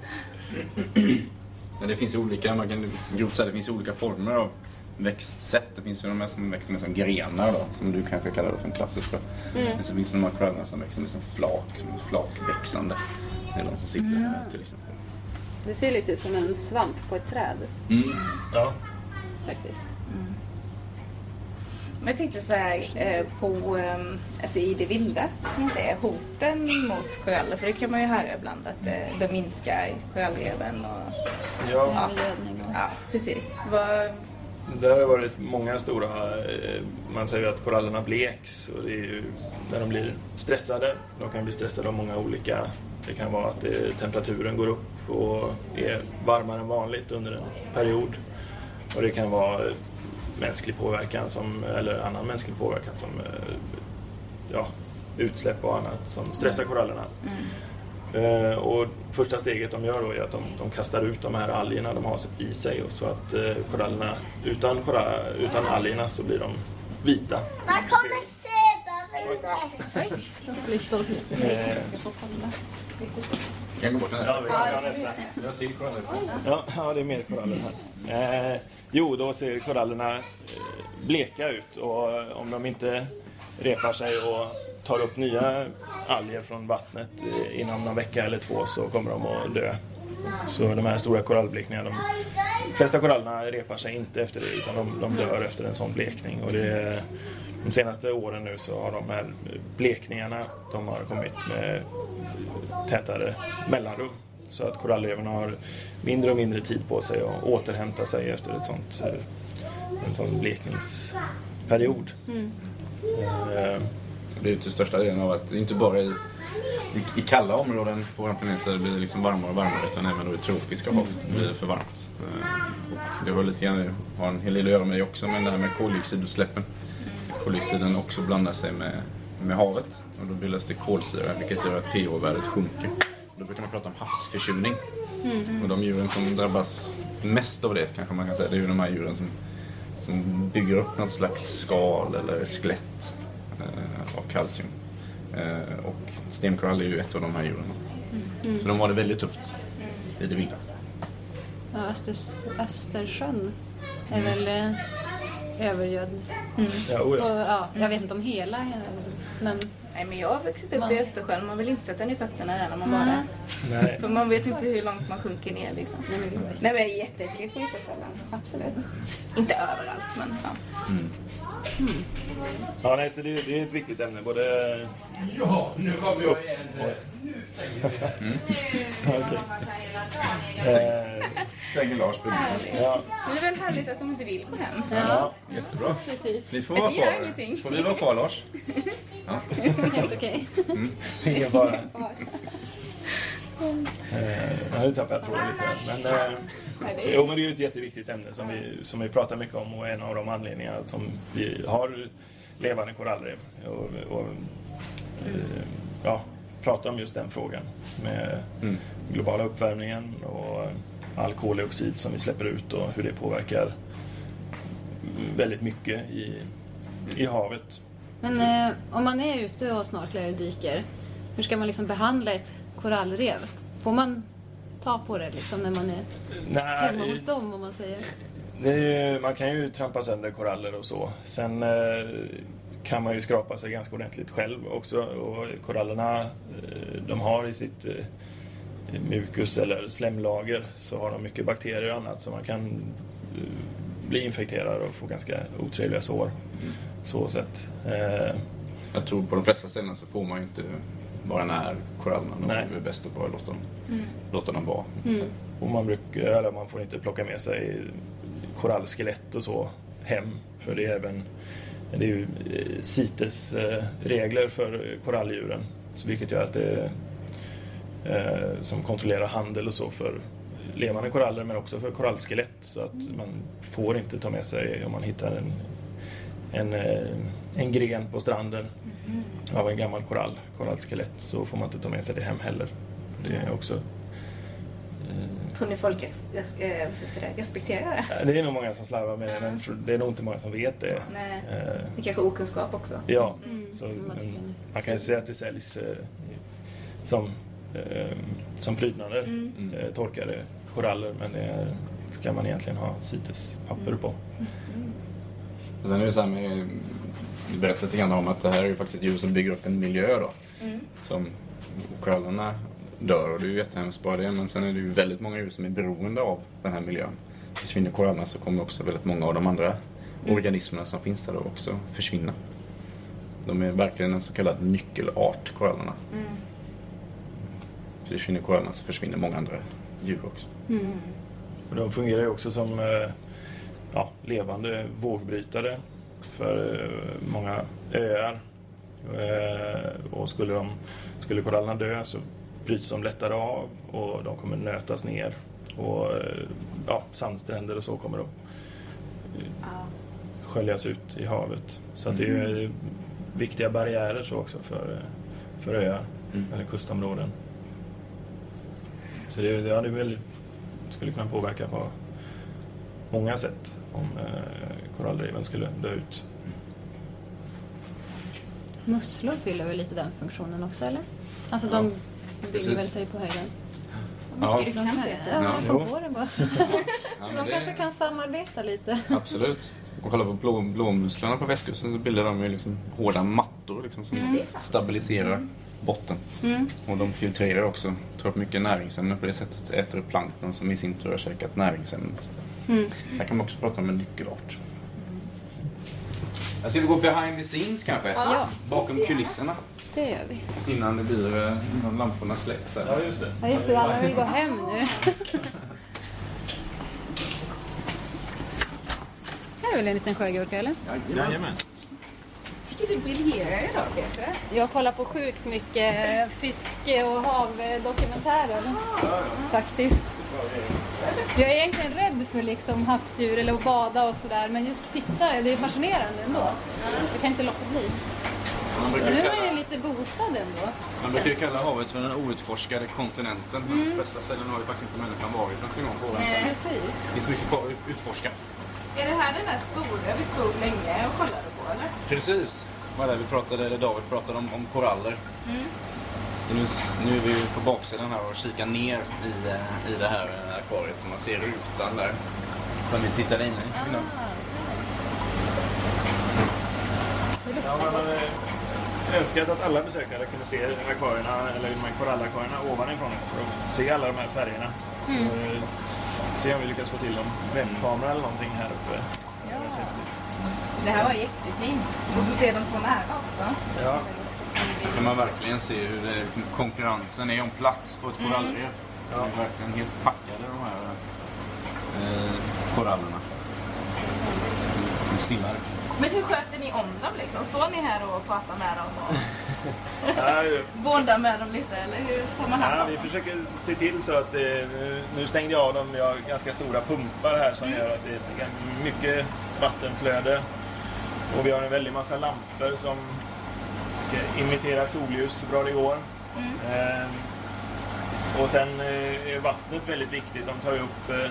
[SPEAKER 3] Men det finns olika, man kan grovt säga det finns olika former av växtsätt. Det finns ju de här som växer med som grenar då, som du kanske kallar det för en klassisk då. Men så finns det de här korallerna som växer med som flak, som är flakväxande. Det är de som sitter här till exempel.
[SPEAKER 1] Det ser lite ut som en svamp på ett träd
[SPEAKER 3] Mm.
[SPEAKER 4] Ja.
[SPEAKER 1] Faktiskt.
[SPEAKER 2] Men jag tänkte så här eh, på, ehm, alltså i det vilda man säga, hoten mot koraller. För det kan man ju höra ibland att eh, de minskar korallreven och
[SPEAKER 4] Ja.
[SPEAKER 1] Och...
[SPEAKER 2] ja, precis. Vad,
[SPEAKER 4] Det har varit många stora, eh, man säger att korallerna bleks och det är ju när de blir stressade. De kan bli stressade av många olika, det kan vara att det, temperaturen går upp och är varmare än vanligt under en period. Och det kan vara eh, mänsklig påverkan som, eller annan mänsklig påverkan som eh, ja, utsläpp och annat som stressar korallerna. Eh, och första steget de gör då är att de, de kastar ut de här algerna de har i sig och så att korallerna, utan, korall, utan algerna så blir de vita.
[SPEAKER 5] Man kommer sedan
[SPEAKER 3] Kan gå bort den
[SPEAKER 4] ja,
[SPEAKER 3] här.
[SPEAKER 4] vi kan göra nästa.
[SPEAKER 3] Vi har till koraller.
[SPEAKER 4] Ja, ja, det är mer koraller här. Eh, jo, då ser korallerna eh, bleka ut och eh, om de inte repar sig och tar upp nya alger från vattnet eh, inom någon vecka eller två så kommer de att dö. Så de här stora korallblekningarna, de flesta korallerna repar sig inte efter det utan de, de dör efter en sån blekning. Och det, de senaste åren nu så har de här blekningarna, de har kommit med tätare mellanrum. Så att korallreven har mindre och mindre tid på sig att återhämta sig efter ett sånt, eh, en sån blekningsperiod. Eh,
[SPEAKER 3] Det är ju till största delen av att det är inte bara i, i, i kalla områden på vår planet där det blir liksom varmare och varmare utan även då i tropiska hav blir det för varmt. Eh, Och det har lite grann, har en hel del att göra med det också, men det här med koldioxidutsläppen. Koldioxiden också blandar sig med, med havet och då bildas det kolsyra vilket gör att pH-värdet sjunker. Då brukar man prata om havsförsurning. Och de djuren som drabbas mest av det kanske man kan säga, det är ju de här djuren som, som bygger upp något slags skal eller skelett eh, av kalcium. Eh, och stenkorall är ju ett av de här djuren. Så de har det väldigt tufft i det vilda.
[SPEAKER 1] Ja, Östers, Östersjön är väl eh, övergödd.
[SPEAKER 4] ja, oh
[SPEAKER 1] Och,
[SPEAKER 4] ja.
[SPEAKER 1] ja, jag vet inte om hela, är, men
[SPEAKER 2] nej men jag har vuxit upp
[SPEAKER 1] Va?
[SPEAKER 2] i Östersjön, man vill inte sätta ner fötterna där när man badar. För man vet inte hur långt man sjunker ner liksom.
[SPEAKER 1] nej, men
[SPEAKER 2] jag är jätteäcklig på vissa ställen, absolut. Inte överallt men ja.
[SPEAKER 4] Ja, nej, så det, det är ett viktigt ämne. Både...
[SPEAKER 6] Ja, nu har vi en...
[SPEAKER 4] Okej. Eh,
[SPEAKER 3] Tänker Lars på
[SPEAKER 4] ja,
[SPEAKER 2] Men det är väl härligt att de inte vill gå hem.
[SPEAKER 4] ja.
[SPEAKER 3] Jättebra.
[SPEAKER 1] positivt.
[SPEAKER 3] Vi får vara
[SPEAKER 2] det
[SPEAKER 3] kvar. Får vi vara kvar Lars? *laughs*
[SPEAKER 1] Helt okej.
[SPEAKER 4] Ingen fara. Eh, Jag har ju tappat tråden lite. Men, eh,
[SPEAKER 2] Nej, det är-
[SPEAKER 4] jo, men det är ju ett jätteviktigt ämne som vi, som vi pratar mycket om och en av de anledningarna som vi har levande korallrev. Och, och, eh, ja, prata om just den frågan med
[SPEAKER 3] Mm.
[SPEAKER 4] globala uppvärmningen och all koldioxid som vi släpper ut och hur det påverkar väldigt mycket i, i havet.
[SPEAKER 1] Men eh, om man är ute och snorklar eller dyker, hur ska man liksom behandla ett korallrev? Får man ta på det liksom när man är
[SPEAKER 4] Nej,
[SPEAKER 1] hemma hos dem om man säger?
[SPEAKER 4] Det är, ju- man kan ju trampa sönder koraller och så. Sen eh, kan man ju skrapa sig ganska ordentligt själv också. Och korallerna eh, de har i sitt eh, mukus eller slemlager så har de mycket bakterier och annat så man kan eh, bli infekterad och få ganska otrevliga sår. Så sett. Eh,
[SPEAKER 3] Jag tror på de flesta ställen så får man ju inte vara nära korallerna. Då är det bäst att bara låta dem, låta dem vara.
[SPEAKER 1] Mm.
[SPEAKER 4] Och man, brukar, eller man får inte plocka med sig korallskelett och så hem. För det är även det är ju eh, CITES eh, regler för koralldjuren. Så vilket gör att det eh, som kontrollerar handel och så för levande koraller men också för korallskelett. Så att man får inte ta med sig om man hittar en, en, en gren på stranden av en gammal korall, korallskelett, så får man inte ta med sig det hem heller. Det är också eh,
[SPEAKER 2] Tror ni folk eh, respekterar det?
[SPEAKER 4] Det är nog många som slarvar med det, men det är nog inte många som vet det.
[SPEAKER 2] Nej.
[SPEAKER 4] Eh,
[SPEAKER 2] Det är kanske okunskap också.
[SPEAKER 4] ja,
[SPEAKER 1] Mm,
[SPEAKER 4] så,
[SPEAKER 1] man
[SPEAKER 4] men
[SPEAKER 1] det.
[SPEAKER 4] man kan ju säga att det säljs som, som prydnader,
[SPEAKER 2] Mm.
[SPEAKER 4] eh, torkade koraller, men det ska man egentligen ha CITES-papper på.
[SPEAKER 3] Och sen är det så här med, du berättade lite grann om att det här är ju faktiskt ett djur som bygger upp en miljö då.
[SPEAKER 2] Mm.
[SPEAKER 3] Som korallerna dör och det är ju jättehemskt bara det. Men sen är det ju väldigt många djur som är beroende av den här miljön. Försvinner korallerna så kommer också väldigt många av de andra organismerna som finns där då också försvinna. De är verkligen en så kallad nyckelart, korallerna.
[SPEAKER 2] Mm.
[SPEAKER 3] Försvinner korallerna så försvinner många andra djur också.
[SPEAKER 1] Mm.
[SPEAKER 4] Och de fungerar ju också som eh, ja, levande vågbrytare för eh, många öar. Eh, och skulle, de, skulle korallerna dö så bryts de lättare av och de kommer nötas ner. Och eh, ja, sandstränder och så kommer de
[SPEAKER 2] Ja.
[SPEAKER 4] sköljas ut i havet. Så att det är ju viktiga barriärer så också för, för öar
[SPEAKER 3] Mm.
[SPEAKER 4] eller kustområden. Så det, är- ja, det är väl, skulle kunna påverka på många sätt om eh, korallreven skulle dö ut.
[SPEAKER 1] Musslor fyller väl lite den funktionen också eller? Alltså de bygger
[SPEAKER 3] precis.
[SPEAKER 1] väl sig på höjden.
[SPEAKER 3] Ja,
[SPEAKER 2] Det
[SPEAKER 1] De
[SPEAKER 2] kan
[SPEAKER 1] ja,
[SPEAKER 3] Ja,
[SPEAKER 1] på det bara.
[SPEAKER 3] Ja, *laughs*
[SPEAKER 1] De
[SPEAKER 3] det-
[SPEAKER 1] kanske kan samarbeta lite.
[SPEAKER 3] Absolut. Och kolla på blå, blåmusslarna på västkusten så bildar de ju liksom hårda mattor liksom som
[SPEAKER 2] sant.
[SPEAKER 3] stabiliserar botten.
[SPEAKER 1] Mm.
[SPEAKER 3] Och de filtrerar också, tar upp mycket näringsämnen på det sättet. Äter upp plankton som i sin tur har käkat näringsämnen.
[SPEAKER 1] Mm.
[SPEAKER 3] Här kan man också prata om en nyckelart. Jag ska vi gå behind the scenes kanske?
[SPEAKER 1] Ja.
[SPEAKER 3] Bakom kulisserna.
[SPEAKER 1] Det gör vi.
[SPEAKER 3] Innan det blir, eh, innan lamporna släcks här.
[SPEAKER 4] just det.
[SPEAKER 1] Ja just det, alla vill gå hem nu. *laughs* Här är väl en liten sjögurka eller?
[SPEAKER 4] Jajamän.
[SPEAKER 2] tycker du briljerar idag Peter.
[SPEAKER 1] Jag kollar på sjukt mycket fiske och havdokumentärer. Faktiskt. Jag är egentligen rädd för liksom havsdjur eller att bada och sådär men just titta, det är fascinerande ändå. Jag kan inte låta bli. Nu är jag
[SPEAKER 3] kalla,
[SPEAKER 1] lite botad ändå.
[SPEAKER 3] man brukar ju kalla havet för den outforskade kontinenten. De flesta ställen har ju faktiskt inte människan varit ens en gång på.
[SPEAKER 2] Nej.
[SPEAKER 3] Det
[SPEAKER 1] Precis.
[SPEAKER 3] finns mycket kvar att utforska.
[SPEAKER 2] Är det här den där stora vi stod länge och kollade på eller?
[SPEAKER 3] Precis. Det var där vi pratade, eller David pratade om, om koraller.
[SPEAKER 2] Mm.
[SPEAKER 3] Så nu, nu är vi på baksidan här och kikar ner i, eh, i det här eh, akvariet och man ser rutan där. Som vi tittade in i. innan.
[SPEAKER 4] Ja, man hade önskat att alla besökare kunde se akvarierna, eller de här korallakvarierna ovanifrån för att se alla de här färgerna. Så, eh, se om vi lyckas få till en webbkamera eller någonting här uppe. Häftigt.
[SPEAKER 2] Det här var jättefint. Och så se dem så nära också.
[SPEAKER 4] Ja,
[SPEAKER 3] Då kan man verkligen se hur det, liksom, konkurrensen är om plats på ett korallrev.
[SPEAKER 4] Ja.
[SPEAKER 3] De är verkligen helt packade de här eh, korallerna. Som, som simmar.
[SPEAKER 2] Men hur sköter ni om dem liksom? Står ni här och pratar med dem och *laughs* bondar med dem lite eller hur tar man hand
[SPEAKER 4] Ja,
[SPEAKER 2] om
[SPEAKER 4] vi
[SPEAKER 2] dem?
[SPEAKER 4] försöker se till så att det, nu, nu stängde jag av dem. Vi har ganska stora pumpar här som gör att det är mycket vattenflöde. Och vi har en väldig massa lampor som ska imitera solljus så bra det går.
[SPEAKER 2] Mm.
[SPEAKER 4] Eh, Och sen eh, är vattnet väldigt viktigt. De tar ju upp eh,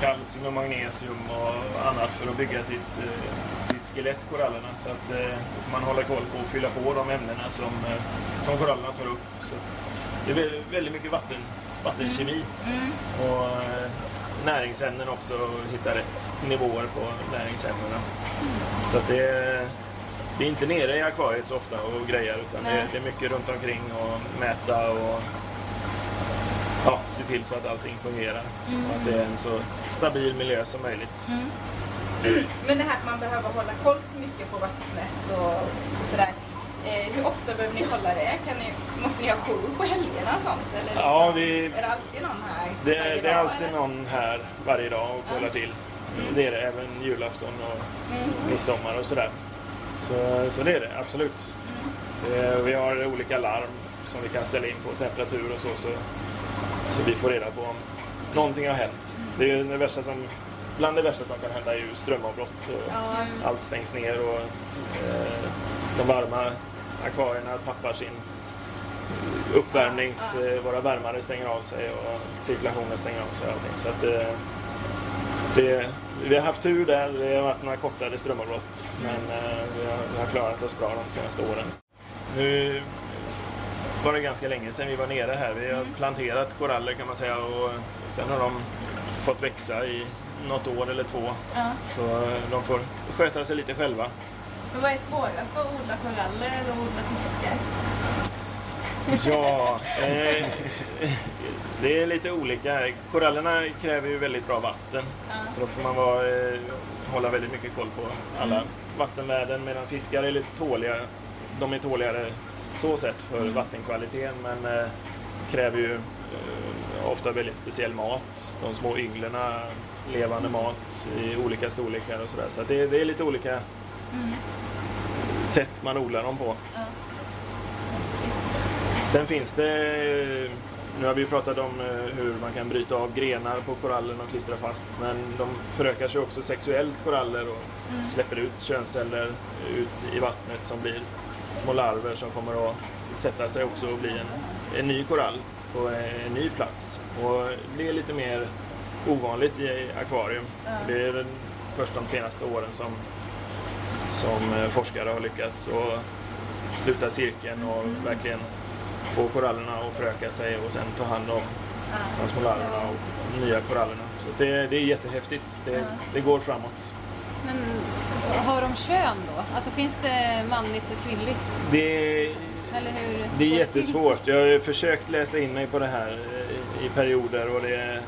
[SPEAKER 4] kalcium och magnesium och annat för att bygga sitt, eh, sitt skelett, korallerna. Så att då får man hålla koll på och fylla på de ämnena som, som korallerna tar upp. Så att det är vä- väldigt mycket vatten, vattenkemi. Och eh, näringsämnen också, och hitta rätt nivåer på näringsämnena. Så att det, är- är inte nere i akvariet så ofta och grejer utan det,
[SPEAKER 2] Nej.
[SPEAKER 4] det är mycket runt omkring och mäta och ja, se till så att allting fungerar. Och att det är en så stabil miljö som möjligt.
[SPEAKER 2] Men det här att man behöver hålla koll så mycket på vattnet och, och sådär. Eh, hur ofta behöver ni kolla det? Kan ni, måste ni ha jour på helgerna och sånt? Eller
[SPEAKER 4] Ja, vi,
[SPEAKER 2] Är det alltid någon här
[SPEAKER 4] det,
[SPEAKER 2] varje
[SPEAKER 4] det är
[SPEAKER 2] dag,
[SPEAKER 4] alltid
[SPEAKER 2] eller?
[SPEAKER 4] någon här varje dag och kollar till. Det är det även julafton och midsommar och sådär. Så, så det är det, absolut. Det, vi har olika larm som vi kan ställa in på temperatur och så, så, så vi får reda på om någonting har hänt. Det är det värsta som, bland det värsta som kan hända är ju strömavbrott. Och
[SPEAKER 2] Ja,
[SPEAKER 4] Allt stängs ner och eh, de varma akvarierna tappar sin uppvärmnings... Eh, våra värmare stänger av sig och cirkulationen stänger av sig och allting. Så att, eh, det, vi har haft tur där. Det har varit några kortare strömavbrott. Men eh, vi, har, vi har klarat oss bra de senaste åren. Nu var det ganska länge sedan vi var nere här. Vi har planterat koraller kan man säga och sen har de fått växa i något år eller två.
[SPEAKER 2] ja.
[SPEAKER 4] Så eh, de får sköta sig lite själva.
[SPEAKER 2] Men vad är svårast? Att odla koraller eller odla fiskar?
[SPEAKER 4] Ja, *laughs* eh, det är lite olika. Korallerna kräver ju väldigt bra vatten.
[SPEAKER 2] Ja.
[SPEAKER 4] Så då får man vara, eh, hålla väldigt mycket koll på alla vattenvärden medan fiskar är lite tåliga. De är tåligare så sett för vattenkvaliteten men eh, kräver ju eh, ofta väldigt speciell mat. De små ynglerna, levande mat i olika storlekar och sådär. Så att det, det är lite olika sätt man odlar dem på.
[SPEAKER 2] Ja.
[SPEAKER 4] Sen finns det, nu har vi ju pratat om eh, hur man kan bryta av grenar på korallen och klistra fast. Men de förökar sig också sexuellt koraller och släpper ut könsceller ut i vattnet som blir små larver som kommer att sätta sig också och bli en, en ny korall på en ny plats. Och det är lite mer ovanligt i akvarium. Det är först de senaste åren som, som eh, forskare har lyckats och sluta cirkeln och verkligen få korallerna att föröka sig och sen ta hand om de små larverna och de nya korallerna. Så att det, det är jättehäftigt. Det, det går framåt.
[SPEAKER 1] Men har de kön då? Alltså finns det manligt och kvinnligt?
[SPEAKER 4] Det,
[SPEAKER 1] Eller hur?
[SPEAKER 4] det är jättesvårt. Jag har försökt läsa in mig på det här eh, i perioder och det, eh,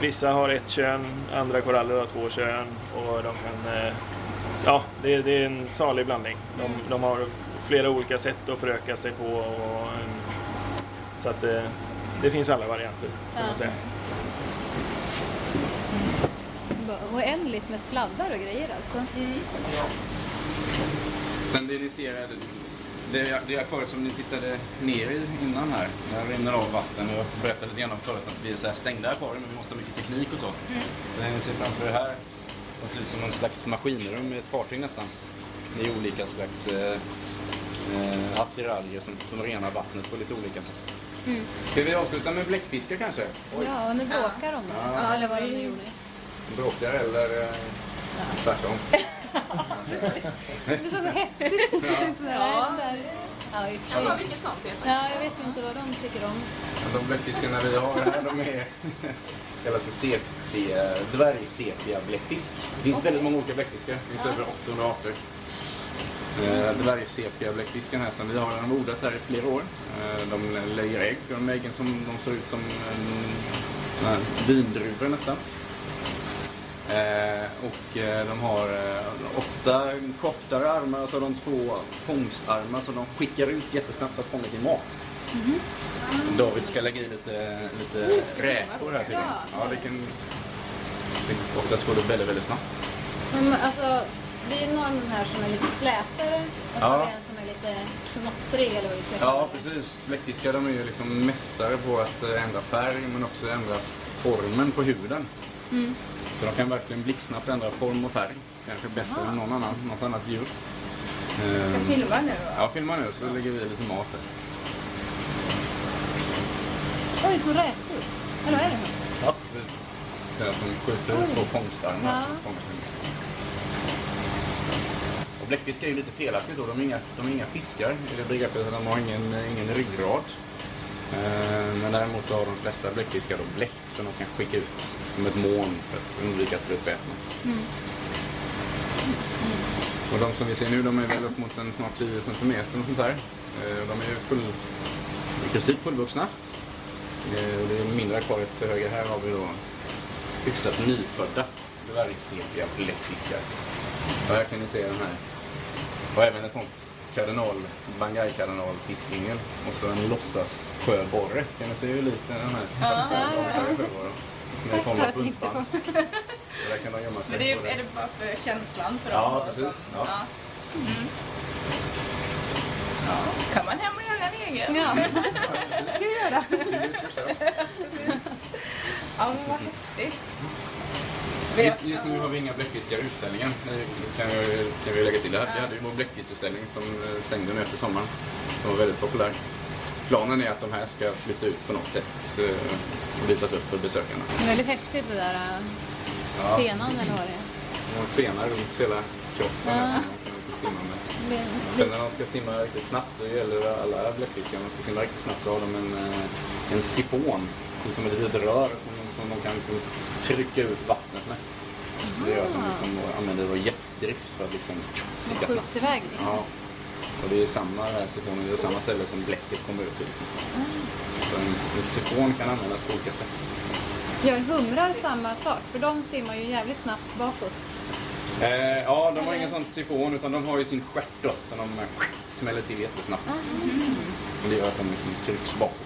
[SPEAKER 4] vissa har ett kön, andra koraller har två kön och de kan eh, Ja, det, det är en salig blandning. De, de har flera olika sätt att föröka sig på och, så att eh, det finns alla varianter kan man säga.
[SPEAKER 1] Bara Oändligt med sladdar och grejer alltså.
[SPEAKER 3] Sen det ni ser, är- det, det akvariet som ni tittade ner i innan här, där rinner av vatten. Jag berättade lite grann om förut att vi är så här stängda akvarium, men vi måste ha mycket teknik och så. Det ni ser framför er här, som ser ut som en slags maskinrum i ett fartyg nästan. Det är olika slags eh, eh, attiraljer som, som renar vattnet på lite olika sätt. Ska vi avsluta med bläckfiskar kanske?
[SPEAKER 1] Ja, och nu bråkar de då.
[SPEAKER 3] Ja.
[SPEAKER 1] Eller vad de nu gjorde.
[SPEAKER 3] Bråkar eller eh, tvärtom? *laughs*
[SPEAKER 1] Det är så hetsigt.
[SPEAKER 2] Ja. *laughs*
[SPEAKER 1] Där. Ja,
[SPEAKER 2] Ja,
[SPEAKER 1] sig.
[SPEAKER 2] vilket sånt.
[SPEAKER 1] Ja, jag vet ju inte vad de tycker om.
[SPEAKER 3] De bläckfiskarna vi har här, de är *laughs* kallas för sepia, dvärgsepia bläckfisk. Det finns väldigt många olika bläckfiskar. Det finns över 800 arter. Eh, Dvärgsepia bläckfisken här som vi har, de har odlat här i flera år. Eh, De lägger ägg. De äggen som de ser ut som vindruvor nästan. Eh, och eh, de har eh, åtta kortare armar och så har de två fångstarmar som de skickar ut jättesnabbt för att fånga sin mat. David ska lägga i lite, lite räkor här tydligen. Ja, det kan... det- Oftast går det väldigt, väldigt snabbt.
[SPEAKER 1] Men, alltså, det är någon här som är lite slätare och så
[SPEAKER 3] Ja.
[SPEAKER 1] har vi en som är lite knottrig eller vad vi ska kalla
[SPEAKER 3] Ja,
[SPEAKER 1] det.
[SPEAKER 3] precis. Bläckfiskar de är ju liksom mästare på att ändra färg men också ändra formen på huden. Så de kan verkligen blixtsnabbt ändra form och färg. Kanske bättre än någon annan, något annat djur. Eh,
[SPEAKER 2] Jag filmar nu då.
[SPEAKER 3] Ja, filma nu så lägger vi lite mat här.
[SPEAKER 1] Oj, som räkor. Eller vad är det?
[SPEAKER 3] Ja, precis. Sen att de skjuter ut på fångstarmarna.
[SPEAKER 1] Ja.
[SPEAKER 3] Och bläckfiskar är ju lite felaktigt då. De är inga, de är inga fiskar i det begreppet. De har ingen, ingen ryggrad. Eh, Men däremot så har de flesta bläckfiskar då bläck som de kan skicka ut som ett moln för att undvika att bli uppätna. Och de som vi ser nu de är väl upp mot en snart 10 centimeter och sånt där. Eh, De är ju full, i princip fullvuxna. Eh, och Det är mindre akvariet till höger. Här har vi då hyfsat nyfödda dvärgsepiga bläckfiskar. Och här kan ni se den här. Och även ett sånt kardinal, Bangai kardinalfiskyngel. Och så en låtsas sjöborre. Kan ni se hur liten den här form
[SPEAKER 1] Exakt vad jag tänkte på.
[SPEAKER 3] Där kan de gömma sig.
[SPEAKER 2] Men det är,
[SPEAKER 3] både-
[SPEAKER 2] är det bara för känslan för
[SPEAKER 3] Ja,
[SPEAKER 2] dem? och
[SPEAKER 3] precis.
[SPEAKER 2] så?
[SPEAKER 3] Ja.
[SPEAKER 2] Ja. Mm. ja. Kan man hem och göra en egen?
[SPEAKER 1] Ja, *laughs* det ska vi göra.
[SPEAKER 2] Ja, men vad häftigt.
[SPEAKER 3] Just, just nu har vi inga bläckfiskar i utställningen. Kan vi, kan vi lägga till. Det här. Vi hade ju vår bläckfiskutställning som eh, stängde nu efter sommaren. Som var väldigt populär. Planen är att de här ska flytta ut på något sätt eh, och visas upp för besökarna.
[SPEAKER 1] Det är väldigt häftigt det där
[SPEAKER 3] Ja,
[SPEAKER 1] fenan eller vad det är.
[SPEAKER 3] de fenar runt hela kroppen
[SPEAKER 1] Ja.
[SPEAKER 3] Simma med. Sen när de ska simma riktigt snabbt, då gäller det alla bläckfiskar, när de ska simma riktigt snabbt så har de en, eh, en sifon. Som ett litet rör som, som de kan liksom trycka ut vattnet med. Det gör att de liksom använder jetdrift för att liksom sticka snabbt.
[SPEAKER 1] iväg liksom.
[SPEAKER 3] Ja. Och det är samma här sifonen, det är samma ställe som bläcket kommer ut till. Så en, en sifon kan användas på olika sätt.
[SPEAKER 1] Gör humrar samma sak? För de simmar ju jävligt snabbt bakåt.
[SPEAKER 3] Eh, ja, de har ingen sån sifon utan de har ju sin stjärt då som de eh, smäller till jättesnabbt. Och det gör att de liksom trycks bakåt.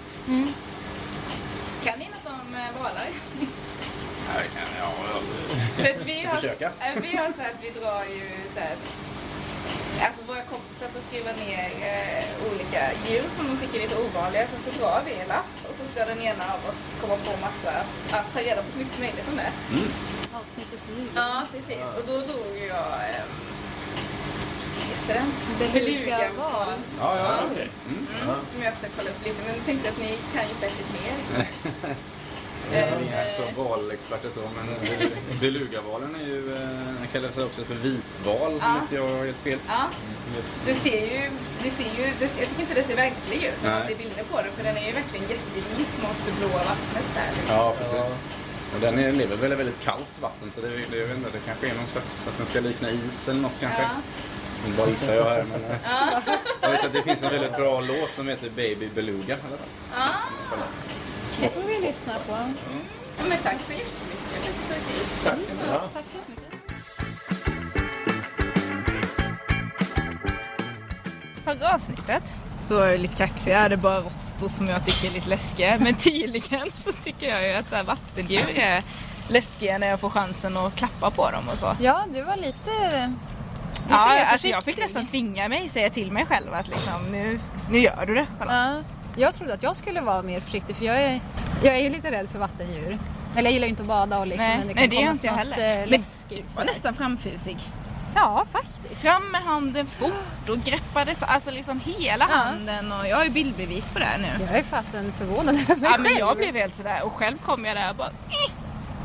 [SPEAKER 2] Kan ni något om eh, valar?
[SPEAKER 3] Nej, kan jag
[SPEAKER 2] att vi har,
[SPEAKER 3] Försöka.
[SPEAKER 2] eh, vi har så att vi drar ju så att, Alltså våra kompisar får skriva ner eh, olika djur som de tycker är lite ovanliga. Sen så drar vi en lapp och så ska den ena av oss komma på massa, att ta reda på så mycket som möjligt om det.
[SPEAKER 1] Avsnittets djur.
[SPEAKER 2] Ja, precis. Och då drog jag... Heter den?
[SPEAKER 1] Belugaval.
[SPEAKER 3] Ja, ja,
[SPEAKER 2] Ja.
[SPEAKER 3] okej. Mm.
[SPEAKER 2] Mm, som jag ska kolla upp lite. Men jag tänkte att ni kan ju säkert mer. *laughs*
[SPEAKER 3] Jag är inga så valexperter så, men bel- belugavalen är ju, eh, kallas också för vitval om
[SPEAKER 2] Ja.
[SPEAKER 3] inte jag har helt fel.
[SPEAKER 2] Ja, det ser ju... Det ser ju det ser, jag tycker inte det ser verklig ut när man ser bilder på den. För den är ju verkligen jättelik mot det blåa vattnet där. liksom.
[SPEAKER 3] Ja, precis. Och den är, lever väl i väldigt kallt vatten så det, det, jag vet inte, det kanske är någon slags, att den ska likna is eller något kanske.
[SPEAKER 2] Ja.
[SPEAKER 3] Bara gissar jag här men eh, jag vet att det finns en väldigt bra låt som heter Baby Beluga. Eller?
[SPEAKER 2] Ja,
[SPEAKER 1] Det får vi lyssna på.
[SPEAKER 2] Ja, men tack så jättemycket. Det.
[SPEAKER 3] Tack ni ha.
[SPEAKER 1] Tack så jättemycket.
[SPEAKER 2] Förra avsnittet så var jag lite kaxig. Jag hade bara råttor som jag tycker är lite läskiga. Men tydligen *laughs* så tycker jag ju att vattendjur är läskiga när jag får chansen att klappa på dem och så.
[SPEAKER 1] Ja, du var lite, lite
[SPEAKER 2] Ja,
[SPEAKER 1] mer
[SPEAKER 2] alltså jag fick nästan tvinga mig säga till mig själv att liksom nu, nu gör du det Charlotte.
[SPEAKER 1] Ja, jag trodde att jag skulle vara mer försiktig för jag är, jag är ju lite rädd för vattendjur. Eller jag gillar ju inte att bada och liksom,
[SPEAKER 2] Nej,
[SPEAKER 1] men det
[SPEAKER 2] nej,
[SPEAKER 1] kan
[SPEAKER 2] det
[SPEAKER 1] komma
[SPEAKER 2] inte jag
[SPEAKER 1] något,
[SPEAKER 2] heller.
[SPEAKER 1] eh, läskigt.
[SPEAKER 2] var
[SPEAKER 1] sådär.
[SPEAKER 2] nästan framfusig.
[SPEAKER 1] Ja, faktiskt.
[SPEAKER 2] Fram med handen fort och greppade ta- alltså liksom hela
[SPEAKER 1] Ja.
[SPEAKER 2] handen och jag har ju bildbevis på det här nu.
[SPEAKER 1] Jag är fasen förvånad över mig
[SPEAKER 2] Ja men jag blev helt sådär och själv kom jag där och bara eh,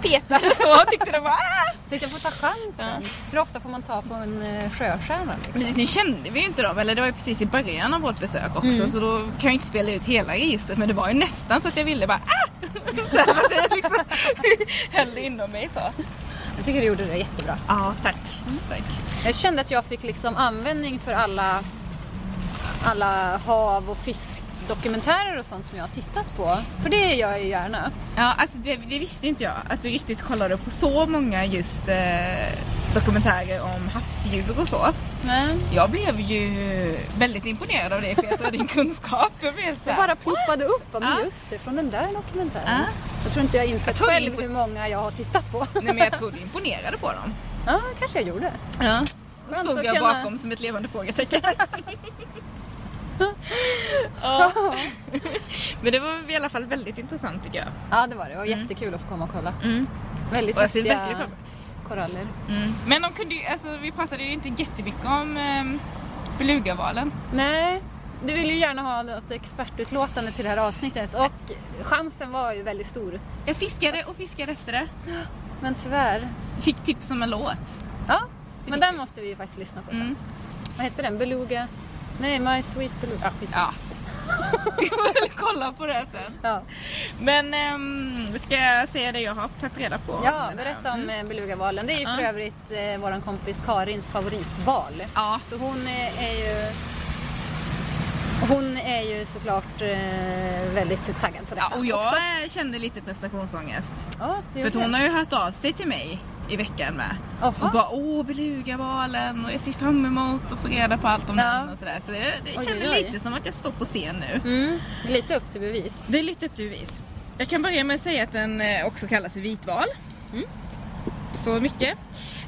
[SPEAKER 2] petade *laughs* så och tyckte det var ah!
[SPEAKER 1] Tänkte jag får ta chansen. Hur ofta får man ta på en eh, sjöstjärna? Liksom?
[SPEAKER 2] Precis, nu kände vi ju inte dem, eller det var ju precis i början av vårt besök också
[SPEAKER 1] Mm.
[SPEAKER 2] så då kan jag inte spela ut hela registret men det var ju nästan så att jag ville bara ah! *laughs* så här, liksom *laughs* hällde inom mig så.
[SPEAKER 1] Jag tycker du gjorde det jättebra.
[SPEAKER 2] Ja, tack. tack.
[SPEAKER 1] Jag kände att jag fick liksom användning för alla, alla hav och fiskdokumentärer och sånt som jag har tittat på. För det gör jag ju gärna.
[SPEAKER 2] Ja, alltså det, det visste inte jag att du riktigt kollade på så många just eh, dokumentärer om havsdjur och så.
[SPEAKER 1] Nej.
[SPEAKER 2] Jag blev ju väldigt imponerad av dig Peter och din kunskap.
[SPEAKER 1] Det bara ploppade upp. Men
[SPEAKER 2] Ja.
[SPEAKER 1] just det, från den där dokumentären.
[SPEAKER 2] Ja.
[SPEAKER 1] Jag tror inte jag insett
[SPEAKER 2] Jag
[SPEAKER 1] själv hur många jag har tittat på.
[SPEAKER 2] Nej men jag tror du imponerade på dem.
[SPEAKER 1] Ja, kanske jag gjorde.
[SPEAKER 2] Ja.
[SPEAKER 1] Skönt att
[SPEAKER 2] jag
[SPEAKER 1] kunna-
[SPEAKER 2] bakom som ett levande frågetecken. *laughs* ja. *laughs* Men det var i alla fall väldigt intressant tycker jag.
[SPEAKER 1] Ja, det var det. Det var jättekul att få komma och kolla.
[SPEAKER 2] Mm.
[SPEAKER 1] Väldigt
[SPEAKER 2] Och
[SPEAKER 1] häftiga koraller.
[SPEAKER 2] Mm. Men de kunde ju, alltså, vi pratade ju inte jättemycket om um, belugavalen.
[SPEAKER 1] Nej, du vill ju gärna ha något expertutlåtande till det här avsnittet och chansen var ju väldigt stor.
[SPEAKER 2] Jag fiskade och fiskade efter det.
[SPEAKER 1] Men tyvärr.
[SPEAKER 2] Fick tips om en låt.
[SPEAKER 1] Ja, men den måste vi ju faktiskt lyssna på sen.
[SPEAKER 2] Mm.
[SPEAKER 1] Vad heter den? Beluga? Nej, My Sweet Beluga. Ah.
[SPEAKER 2] Ja. Vi får väl kolla på det sen.
[SPEAKER 1] Ja.
[SPEAKER 2] Men um, ska jag säga det jag har tagit reda på?
[SPEAKER 1] Ja, berätta om
[SPEAKER 2] Mm.
[SPEAKER 1] mm. Belugavalen. Det är ju för
[SPEAKER 2] Ja.
[SPEAKER 1] övrigt eh, vår kompis Karins favoritval.
[SPEAKER 2] Ja.
[SPEAKER 1] Så hon eh, är ju hon är ju såklart eh, väldigt taggad på detta
[SPEAKER 2] Ja, och jag
[SPEAKER 1] också.
[SPEAKER 2] eh, kände lite prestationsångest.
[SPEAKER 1] Ja, det
[SPEAKER 2] För hon har ju hört av sig till mig i veckan med.
[SPEAKER 1] Jaha.
[SPEAKER 2] Och bara åh Belugavalen och jag ser fram emot att få reda på allt om
[SPEAKER 1] Ja.
[SPEAKER 2] den och sådär. Så det, det
[SPEAKER 1] Oj,
[SPEAKER 2] lite som att jag står på scen nu.
[SPEAKER 1] Mm, lite upp till bevis.
[SPEAKER 2] Det är lite upp till bevis. Jag kan börja med att säga att den eh, också kallas för vitval.
[SPEAKER 1] Mm.
[SPEAKER 2] Så mycket.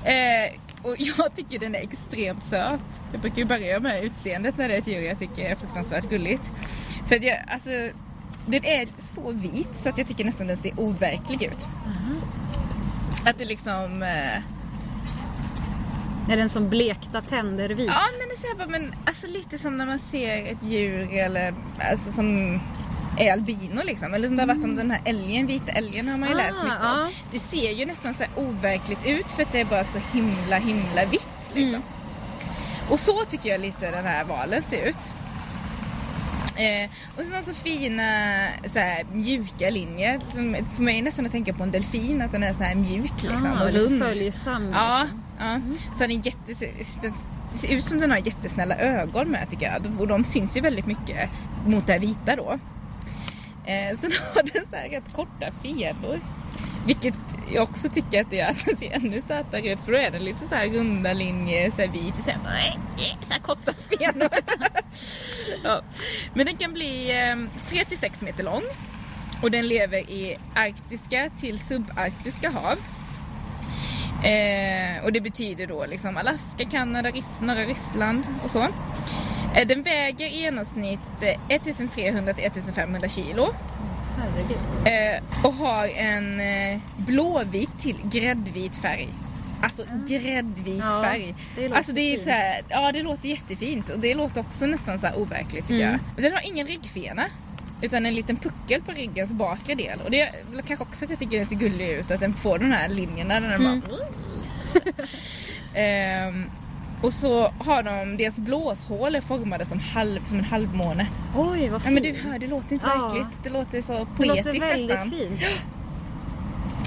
[SPEAKER 2] Eh, och *laughs* jag tycker den är extremt söt. Jag brukar ju börja med utseendet när det är ett djur jag tycker är fruktansvärt gulligt. För jag, alltså, den är så vit så att jag tycker nästan den ser overklig ut. Att det liksom... Eh,
[SPEAKER 1] Är den som blekta tänder vit?
[SPEAKER 2] Ja men det är så här, bara, men alltså lite som när man ser ett djur eller alltså som är albino liksom. Eller som det har varit om den här älgen, vita älgen har man ju
[SPEAKER 1] Ah,
[SPEAKER 2] läst mycket om. Det ser ju nästan så här overkligt ut för att det är bara så himla himla vitt liksom.
[SPEAKER 1] Mm.
[SPEAKER 2] Och så tycker jag lite den här valen ser ut. Eh, och sen så fina så här, mjuka linjer. Som för mig nästan att tänka på en delfin, att den är så här mjuk liksom.
[SPEAKER 1] ah,
[SPEAKER 2] och rund.
[SPEAKER 1] följsam.
[SPEAKER 2] Ja,
[SPEAKER 1] liksom.
[SPEAKER 2] ja. Så den, är jätte, den det ser ut som den har jättesnälla ögon med tycker jag. Och de syns ju väldigt mycket mot det vita då. Eh, sen har den så här rätt korta fenor. Vilket jag också tycker att det gör att den ser ännu sötare ut för då är den lite så här runda linjer, så här vit och så här, eh", så här korta fenor. *laughs* ja. Men den kan bli eh, 3-6 meter lång och den lever i arktiska till subarktiska hav. Eh, och det betyder då liksom Alaska, Kanada, norra Ryssland och så. Eh, den väger i genomsnitt eh, 1300 till 1500 kilo.
[SPEAKER 1] Herregud.
[SPEAKER 2] Eh, och har en eh, blåvit till gräddvit färg. Alltså gräddvit
[SPEAKER 1] Ja,
[SPEAKER 2] färg.
[SPEAKER 1] det
[SPEAKER 2] alltså det är så här, ja det låter jättefint och det låter också nästan så här overkligt tycker
[SPEAKER 1] Mm.
[SPEAKER 2] jag. Men den har ingen ryggfena. Utan en liten puckel på ryggens bakre del. Och det är kanske också att jag tycker den ser gullig ut. Att den får de här linjerna den
[SPEAKER 1] Mm.
[SPEAKER 2] bara... *laughs* Ehm, och så har de, deras blåshål är formade som, halv, som en halvmåne.
[SPEAKER 1] Oj, vad
[SPEAKER 2] Ja
[SPEAKER 1] fint.
[SPEAKER 2] men du hör, det låter inte
[SPEAKER 1] Ja.
[SPEAKER 2] verkligt. Det låter så
[SPEAKER 1] Det
[SPEAKER 2] poetiskt
[SPEAKER 1] låter väldigt
[SPEAKER 2] nästan.
[SPEAKER 1] fint. *gasps*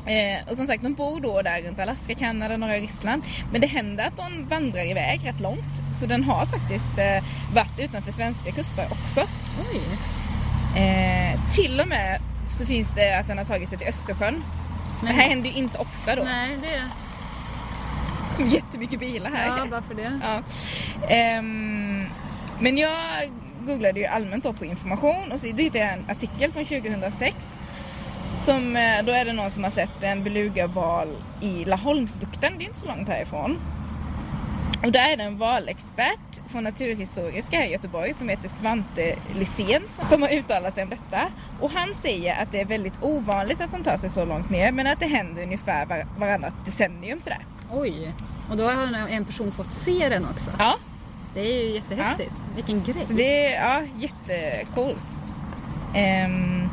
[SPEAKER 2] Eh, och som sagt, de bor då där runt Alaska, Kanada, norra Ryssland. Men det händer att de vandrar iväg rätt långt. Så den har faktiskt eh, varit utanför svenska kuster också.
[SPEAKER 1] Oj.
[SPEAKER 2] Eh, till och med så finns det att den har tagit sig till Östersjön. Det här händer ju inte ofta då.
[SPEAKER 1] Nej, det... *laughs*
[SPEAKER 2] Jättemycket bilar här.
[SPEAKER 1] Ja, bara för det.
[SPEAKER 2] Ja. Ehm, men jag googlade ju allmänt då på information och så hittade jag en artikel från 2006. Som, eh, då är det någon som har sett en belugaval i Laholmsbukten, det är inte så långt härifrån. Och där är det en valexpert från Naturhistoriska här i Göteborg som heter Svante Lisén som har uttalat sig om detta. Och han säger att det är väldigt ovanligt att de tar sig så långt ner men att det händer ungefär var, varannat decennium sådär.
[SPEAKER 1] Oj. Och då har en person fått se den också.
[SPEAKER 2] Ja,
[SPEAKER 1] Det är ju jättehäftigt. Vilken grej.
[SPEAKER 2] Så det är ja, jättecoolt. Ehm,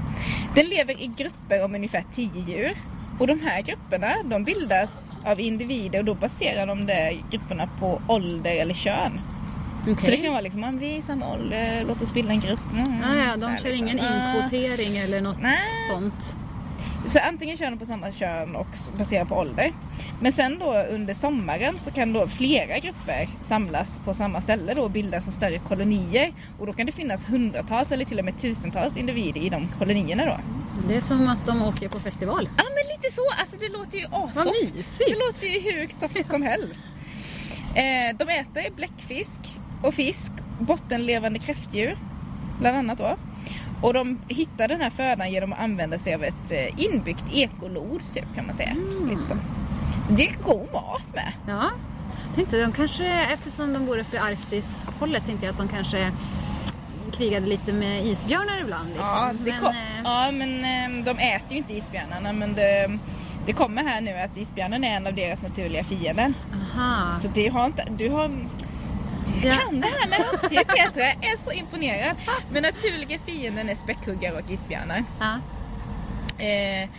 [SPEAKER 2] den lever i grupper om ungefär 10 djur. Och de här grupperna de bildas av individer och då baserar de de grupperna på ålder eller kön.
[SPEAKER 1] Okej.
[SPEAKER 2] Så det kan vara liksom, om vi är i samma ålder, låt oss bilda en grupp. Mm,
[SPEAKER 1] Ah, ja, de kör ingen inkvotering eller något
[SPEAKER 2] Nej.
[SPEAKER 1] sånt.
[SPEAKER 2] Så antingen kör de på samma kön och baserat på ålder. Men sen då under sommaren så kan då flera grupper samlas på samma ställe då och bildas som större kolonier. Och då kan det finnas hundratals eller till och med tusentals individer i de kolonierna då.
[SPEAKER 1] Det är som att de åker på festival.
[SPEAKER 2] Ja men lite så, alltså det låter ju asoft. Det låter ju hur soft som helst. Eh, de äter bläckfisk och fisk, bottenlevande kräftdjur bland annat då. Och de hittar den här födan genom att använda sig av ett eh, inbyggt ekolod typ kan man säga. Lite så. så det är god mat med.
[SPEAKER 1] Ja. Tänkte de kanske, eftersom de bor uppe i Arktis-hållet, tänkte jag att de kanske krigade lite med isbjörnar ibland. Liksom.
[SPEAKER 2] Ja, det
[SPEAKER 1] Men,
[SPEAKER 2] kom,
[SPEAKER 1] eh,
[SPEAKER 2] ja men eh, de äter ju inte isbjörnarna men det, det kommer här nu att isbjörnen är en av deras naturliga fiender.
[SPEAKER 1] Aha.
[SPEAKER 2] Så det har inte, du har, Du
[SPEAKER 1] Ja.
[SPEAKER 2] kan det här med havsdjur Petra, jag är så imponerad. Men naturliga fienden är späckhuggare och isbjörnar.
[SPEAKER 1] Ja.
[SPEAKER 2] Eh,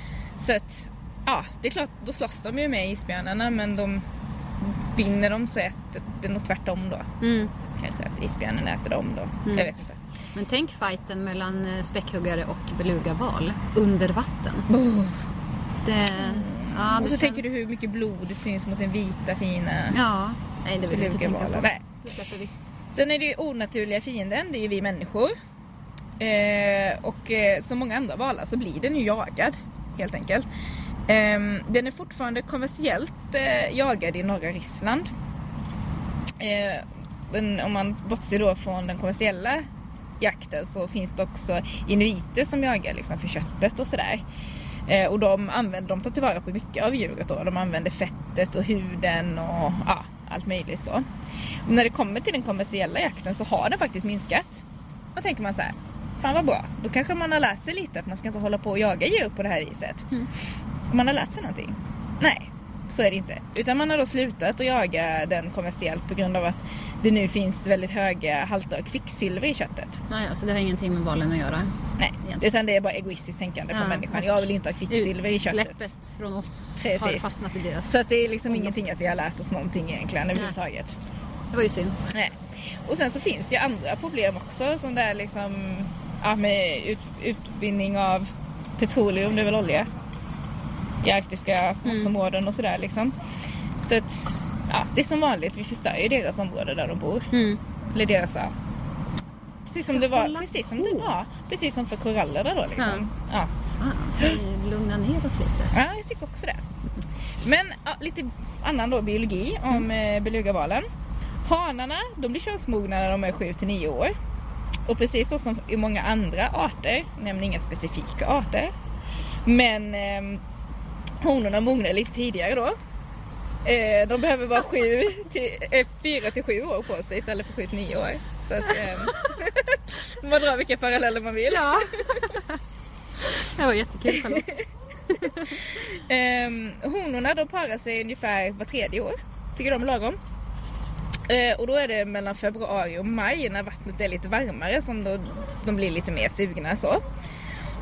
[SPEAKER 2] så att, ja det är klart, då slåss de ju med isbjörnarna men de vinner de så äter det nog tvärtom då.
[SPEAKER 1] Mm.
[SPEAKER 2] Kanske att isbjörnen äter dem då.
[SPEAKER 1] Mm.
[SPEAKER 2] Jag vet inte.
[SPEAKER 1] Men tänk fighten mellan eh, späckhuggare och belugaval under vatten. Det, ja,
[SPEAKER 2] och så
[SPEAKER 1] känns...
[SPEAKER 2] tänker du hur mycket blod det syns mot den vita fina
[SPEAKER 1] Ja, nej det vill jag inte tänka på.
[SPEAKER 2] Nej.
[SPEAKER 1] Det släpper vi.
[SPEAKER 2] Sen är det ju onaturliga fienden, det är ju vi människor. Eh, och eh, som många andra valar så blir den ju jagad helt enkelt. Eh, den är fortfarande kommersiellt eh, jagad i norra Ryssland. Eh, men om man bortser då från den kommersiella jakten så finns det också inuiter som jagar liksom för köttet och sådär. Eh, och de, använder, de tar tillvara på mycket av djuret då. De använder fettet och huden och ja, allt möjligt så. Och när det kommer till den kommersiella jakten så har den faktiskt minskat. Då tänker man så här, fan vad bra. Då kanske man har lärt sig lite att man ska inte hålla på och jaga djur på det här viset. Om man har lärt sig någonting. Nej, så är det inte. Utan man har då slutat att jaga den kommersiellt på grund av att det nu finns väldigt höga halter av kvicksilver i köttet.
[SPEAKER 1] Nej, alltså det har ingenting med valen att göra.
[SPEAKER 2] Nej,
[SPEAKER 1] Egentligen.
[SPEAKER 2] utan det är bara egoistiskt tänkande från
[SPEAKER 1] Ja,
[SPEAKER 2] människan.
[SPEAKER 1] och
[SPEAKER 2] Jag vill inte ha kvicksilver i köttet.
[SPEAKER 1] Utsläppet från oss
[SPEAKER 2] Precis.
[SPEAKER 1] har fastnat i deras...
[SPEAKER 2] Så att det är liksom ingenting att vi har lärt oss någonting egentligen överhuvudtaget.
[SPEAKER 1] Det var ju synd.
[SPEAKER 2] Nej. Och sen så finns det ju andra problem också som det är liksom ja, med ut, utvinning av petroleum, det är väl olja i arktiska havsområden och sådär liksom. Så att ja, det är som vanligt, vi förstör ju deras område där de bor.
[SPEAKER 1] Mm.
[SPEAKER 2] Eller deras ja, Precis som det var, precis som
[SPEAKER 1] på.
[SPEAKER 2] det var. Precis som för korallerna då liksom. Ja.
[SPEAKER 1] Fan, får vi lugna ner oss lite?
[SPEAKER 2] Ja, jag tycker också det. Men ja, lite annan då biologi om eh, belugavalen. Hanarna de blir könsmogna när de är 7 till 9 år. Och precis så som i många andra arter, nämner inga specifika arter. Men eh, honorna mognar lite tidigare då. Eh, de behöver bara 7 till, eh, 4 till 7 år på sig istället för 7 till 9 år. Så att, eh, *laughs* man drar vilka paralleller man vill.
[SPEAKER 1] Ja. det var jättekul Charlotte. *laughs*
[SPEAKER 2] Um, honorna de parar sig ungefär var tredje år. Tycker de är lagom. Eh, och då är det mellan februari och maj när vattnet är lite varmare som då, de blir lite mer sugna så.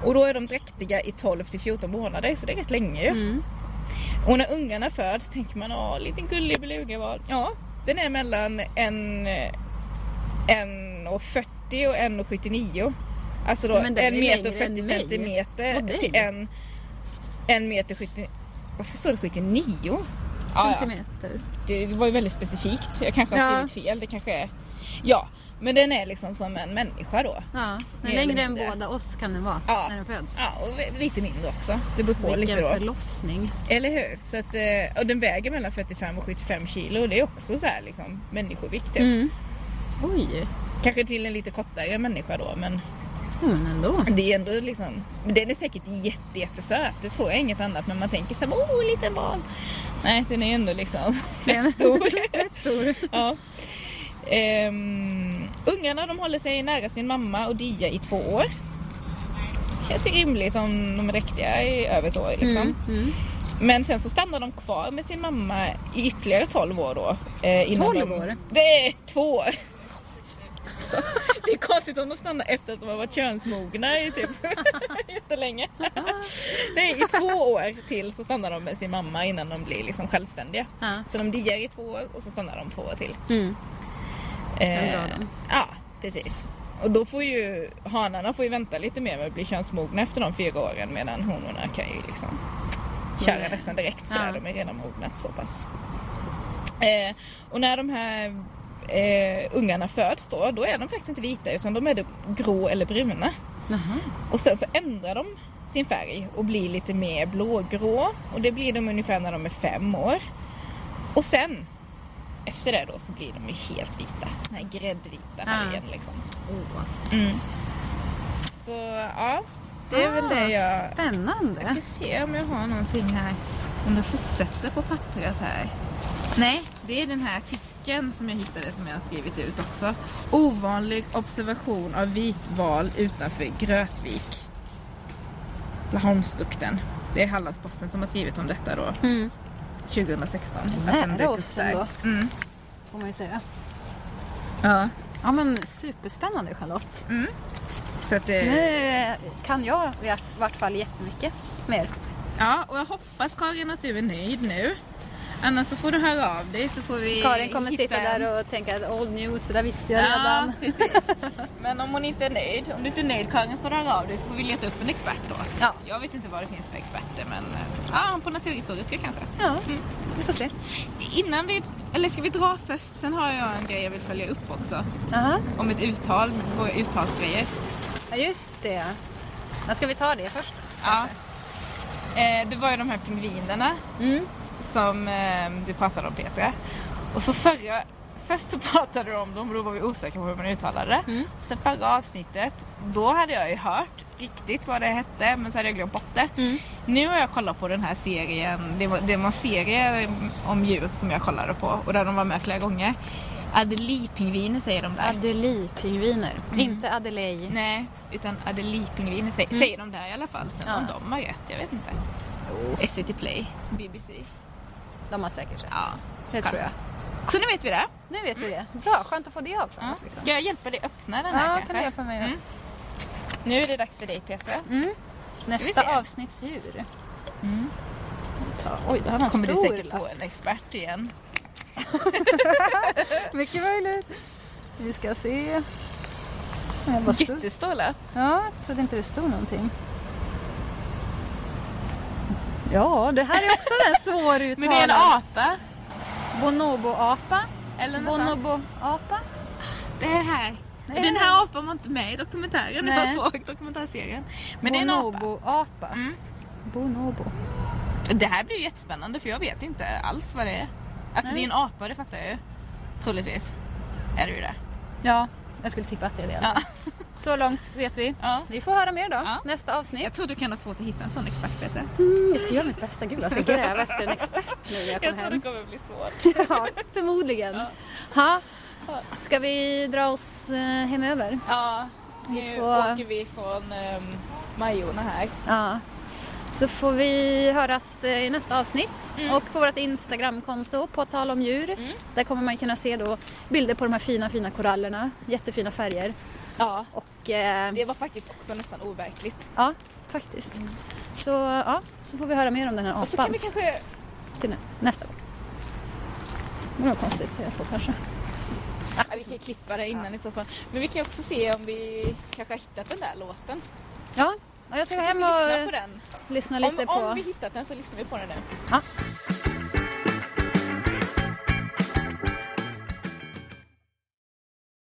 [SPEAKER 2] Och då är de dräktiga i 12 till 14 månader så det är rätt länge ju.
[SPEAKER 1] Mm.
[SPEAKER 2] Och när ungarna föds tänker man åh liten gullig belugaval. Ja, den är mellan en, en och 40 och en och 79. Alltså då en meter och
[SPEAKER 1] längre än
[SPEAKER 2] 40
[SPEAKER 1] mig.
[SPEAKER 2] centimeter
[SPEAKER 1] dig.
[SPEAKER 2] till en, en meter 70. Varför står det 79? Ja, ja.
[SPEAKER 1] Centimeter.
[SPEAKER 2] Det var ju väldigt specifikt. Jag kanske har
[SPEAKER 1] Ja.
[SPEAKER 2] skrivit fel. Det kanske är... Ja, men den är liksom som en människa då.
[SPEAKER 1] Ja, men längre än båda oss kan den vara
[SPEAKER 2] Ja.
[SPEAKER 1] när den föds.
[SPEAKER 2] Ja, och lite mindre också. Det beror på lite
[SPEAKER 1] Vilken
[SPEAKER 2] då.
[SPEAKER 1] förlossning.
[SPEAKER 2] Eller hur? Så att, eh, och den väger mellan 45 och 75 kilo och det är också så här liksom människovikt. typ.
[SPEAKER 1] Mm. Oj,
[SPEAKER 2] Kanske till en lite kortare människa då men
[SPEAKER 1] ja, men ändå.
[SPEAKER 2] det är ändå liksom, den är säkert jätte, jättesöt. Det tror jag inget annat men man tänker så här, åh liten barn. Nej den är ändå liksom rätt *laughs* stor.
[SPEAKER 1] Rätt *laughs* stor.
[SPEAKER 2] ja. Ehm, ungarna de håller sig nära sin mamma och dia i två år. Känns ju rimligt om de är dräktiga i över ett år liksom.
[SPEAKER 1] Mm. Mm.
[SPEAKER 2] Men sen så stannar de kvar med sin mamma i ytterligare 12 år då. Eh, innan
[SPEAKER 1] 12
[SPEAKER 2] de...
[SPEAKER 1] år?
[SPEAKER 2] Det är två år. Så, det är konstigt om de stannar efter att de har varit könsmogna i typ *laughs* jättelänge. Är i två år till så stannar de med sin mamma innan de blir liksom självständiga.
[SPEAKER 1] Ja.
[SPEAKER 2] Så de diar i två år och så stannar de två år till.
[SPEAKER 1] Mm. Sen
[SPEAKER 2] Eh,
[SPEAKER 1] drar de.
[SPEAKER 2] Ja, precis. Och då får ju hanarna får ju vänta lite mer med att bli könsmogna efter de fyra åren medan honorna kan ju liksom köra
[SPEAKER 1] Ja.
[SPEAKER 2] nästan direkt så
[SPEAKER 1] Ja.
[SPEAKER 2] de är redan mognat så pass. Eh, och när de här eh, ungarna föds då, då är de faktiskt inte vita utan de är grå eller bruna.
[SPEAKER 1] Jaha.
[SPEAKER 2] Och sen så ändrar de sin färg och blir lite mer blågrå och det blir de ungefär när de är fem år. Och sen efter det då så blir de ju helt vita. Den här gräddvita färgen liksom.
[SPEAKER 1] Åh.
[SPEAKER 2] Mm. Så ja, det är väl det jag...
[SPEAKER 1] Ah, Spännande.
[SPEAKER 2] Jag ska se om jag har någonting här. Om det fortsätter på pappret här. Nej, det är den här artikeln som jag hittade som jag har skrivit ut också. Ovanlig observation av vitval utanför Grötvik. Laholmsbukten. Det är Hallandsposten som har skrivit om detta då,
[SPEAKER 1] Mm.
[SPEAKER 2] 2016. Att
[SPEAKER 1] Nära oss ändå.
[SPEAKER 2] Mm.
[SPEAKER 1] Får man ju säga. Ja. Ja men superspännande Charlotte.
[SPEAKER 2] Så att, eh,
[SPEAKER 1] Nu kan jag i vart fall jättemycket mer.
[SPEAKER 2] Ja, och jag hoppas Karin att du är nöjd nu. Annars så får du höra av dig så får vi
[SPEAKER 1] Karin kommer
[SPEAKER 2] hitta
[SPEAKER 1] sitta
[SPEAKER 2] en-
[SPEAKER 1] där och tänka att old news, det där visste jag
[SPEAKER 2] Ja,
[SPEAKER 1] redan. *laughs*
[SPEAKER 2] precis. Men om hon inte är nöjd, om du inte är nöjd Karin får du höra av dig så får vi leta upp en expert då.
[SPEAKER 1] Ja.
[SPEAKER 2] Jag vet inte vad det finns för experter men ja, på naturhistoriska kanske.
[SPEAKER 1] Ja, vi får se.
[SPEAKER 2] Innan vi, eller ska vi dra först? Sen har jag en grej jag vill följa upp också.
[SPEAKER 1] Aha.
[SPEAKER 2] Om ett uttal, våra uttalsgrejer.
[SPEAKER 1] Ja, just det. Men ska vi ta det först?
[SPEAKER 2] Ja. Eh, det var ju de här pingvinerna
[SPEAKER 1] Mm.
[SPEAKER 2] Som eh, du pratade om Petra. Och så förra, först så *laughs* pratade du om dem och då var vi osäkra på hur man uttalade det.
[SPEAKER 1] Mm.
[SPEAKER 2] Sen förra avsnittet, då hade jag ju hört riktigt vad det hette men så hade jag glömt bort det.
[SPEAKER 1] Mm.
[SPEAKER 2] Nu har jag kollat på den här serien, det var, det var en serie om djur som jag kollade på och där de var med flera gånger. Adelie-pingviner säger de där.
[SPEAKER 1] Adelie-pingviner. Inte Adelaide.
[SPEAKER 2] Nej, utan Adelie-pingviner säger, säger de där i alla fall. Sen
[SPEAKER 1] Ja.
[SPEAKER 2] om de har rätt, jag vet inte. SVT Play, BBC.
[SPEAKER 1] De har säkert rätt.
[SPEAKER 2] Ja,
[SPEAKER 1] det tror jag.
[SPEAKER 2] Så nu vet vi det.
[SPEAKER 1] Nu vet vi det. Bra, skönt att få det
[SPEAKER 2] Ja.
[SPEAKER 1] avklarat. Liksom.
[SPEAKER 2] Ska jag hjälpa dig öppna den här
[SPEAKER 1] Ja,
[SPEAKER 2] kanske?
[SPEAKER 1] kan du hjälpa mig?
[SPEAKER 2] Mm. Nu är det dags för dig Petra.
[SPEAKER 1] Mm. Nästa avsnittsdjur.
[SPEAKER 2] Mm.
[SPEAKER 1] Ta, oj, det här var en
[SPEAKER 2] Kommer du
[SPEAKER 1] stor
[SPEAKER 2] säkert
[SPEAKER 1] lapp.
[SPEAKER 2] få en expert igen. *laughs*
[SPEAKER 1] Mycket möjligt. Vi ska se. Ja, stod-
[SPEAKER 2] Jättestor lapp.
[SPEAKER 1] Ja, jag trodde inte det stod någonting. Ja, det här är också en svår uttalad. *laughs*
[SPEAKER 2] Men det är en apa.
[SPEAKER 1] Bonobo-apa.
[SPEAKER 2] Eller.
[SPEAKER 1] Bonobo-apa.
[SPEAKER 2] Det är här.
[SPEAKER 1] Nej.
[SPEAKER 2] Den här apan var inte med i dokumentären.
[SPEAKER 1] Nej.
[SPEAKER 2] Jag såg dokumentärserien. Men det är en apa.
[SPEAKER 1] Bonobo-apa.
[SPEAKER 2] Mm.
[SPEAKER 1] Bonobo.
[SPEAKER 2] Det här blir ju jättespännande för jag vet inte alls vad det är. Alltså
[SPEAKER 1] Nej.
[SPEAKER 2] det är en apa, det fattar jag ju. Troligtvis. Är det ju det.
[SPEAKER 1] Ja, jag skulle tippa att det är det.
[SPEAKER 2] Ja.
[SPEAKER 1] Så långt vet vi.
[SPEAKER 2] Ja.
[SPEAKER 1] Vi får höra mer då,
[SPEAKER 2] Ja.
[SPEAKER 1] nästa avsnitt.
[SPEAKER 2] Jag tror du kan ha svårt att hitta en sån expert Peter.
[SPEAKER 1] Mm, jag ska göra mitt bästa. Gud, jag ska gräva efter en expert nu när jag
[SPEAKER 2] Jag
[SPEAKER 1] kommer
[SPEAKER 2] tror det
[SPEAKER 1] hem.
[SPEAKER 2] kommer bli svårt. *laughs*
[SPEAKER 1] Ja, förmodligen. Ha. Ska vi dra oss eh, hemöver?
[SPEAKER 2] Ja,
[SPEAKER 1] Vi
[SPEAKER 2] nu
[SPEAKER 1] får-
[SPEAKER 2] åker vi från um, Majorna här.
[SPEAKER 1] Ja. Så får vi höras eh, i nästa avsnitt. Och på vårt Instagramkonto, på tal om djur.
[SPEAKER 2] Mm.
[SPEAKER 1] Där kommer man kunna se då bilder på de här fina, fina korallerna. Jättefina färger.
[SPEAKER 2] Ja.
[SPEAKER 1] Och eh,
[SPEAKER 2] Det var faktiskt också nästan overkligt.
[SPEAKER 1] ja, faktiskt. Så ja, så får vi höra mer om den här
[SPEAKER 2] Och så kan
[SPEAKER 1] apan
[SPEAKER 2] vi kanske...
[SPEAKER 1] till nä- nästa gång. Det var konstigt att säga så kanske.
[SPEAKER 2] Ja, vi kan klippa det innan i så fall. Men vi kan också se om vi kanske har hittat den där låten.
[SPEAKER 1] Ja, och jag ska gå hem
[SPEAKER 2] Lyssna
[SPEAKER 1] och
[SPEAKER 2] på den.
[SPEAKER 1] lyssna lite
[SPEAKER 2] Om,
[SPEAKER 1] på...
[SPEAKER 2] om vi hittat den så lyssnar vi på den nu.
[SPEAKER 1] Ja,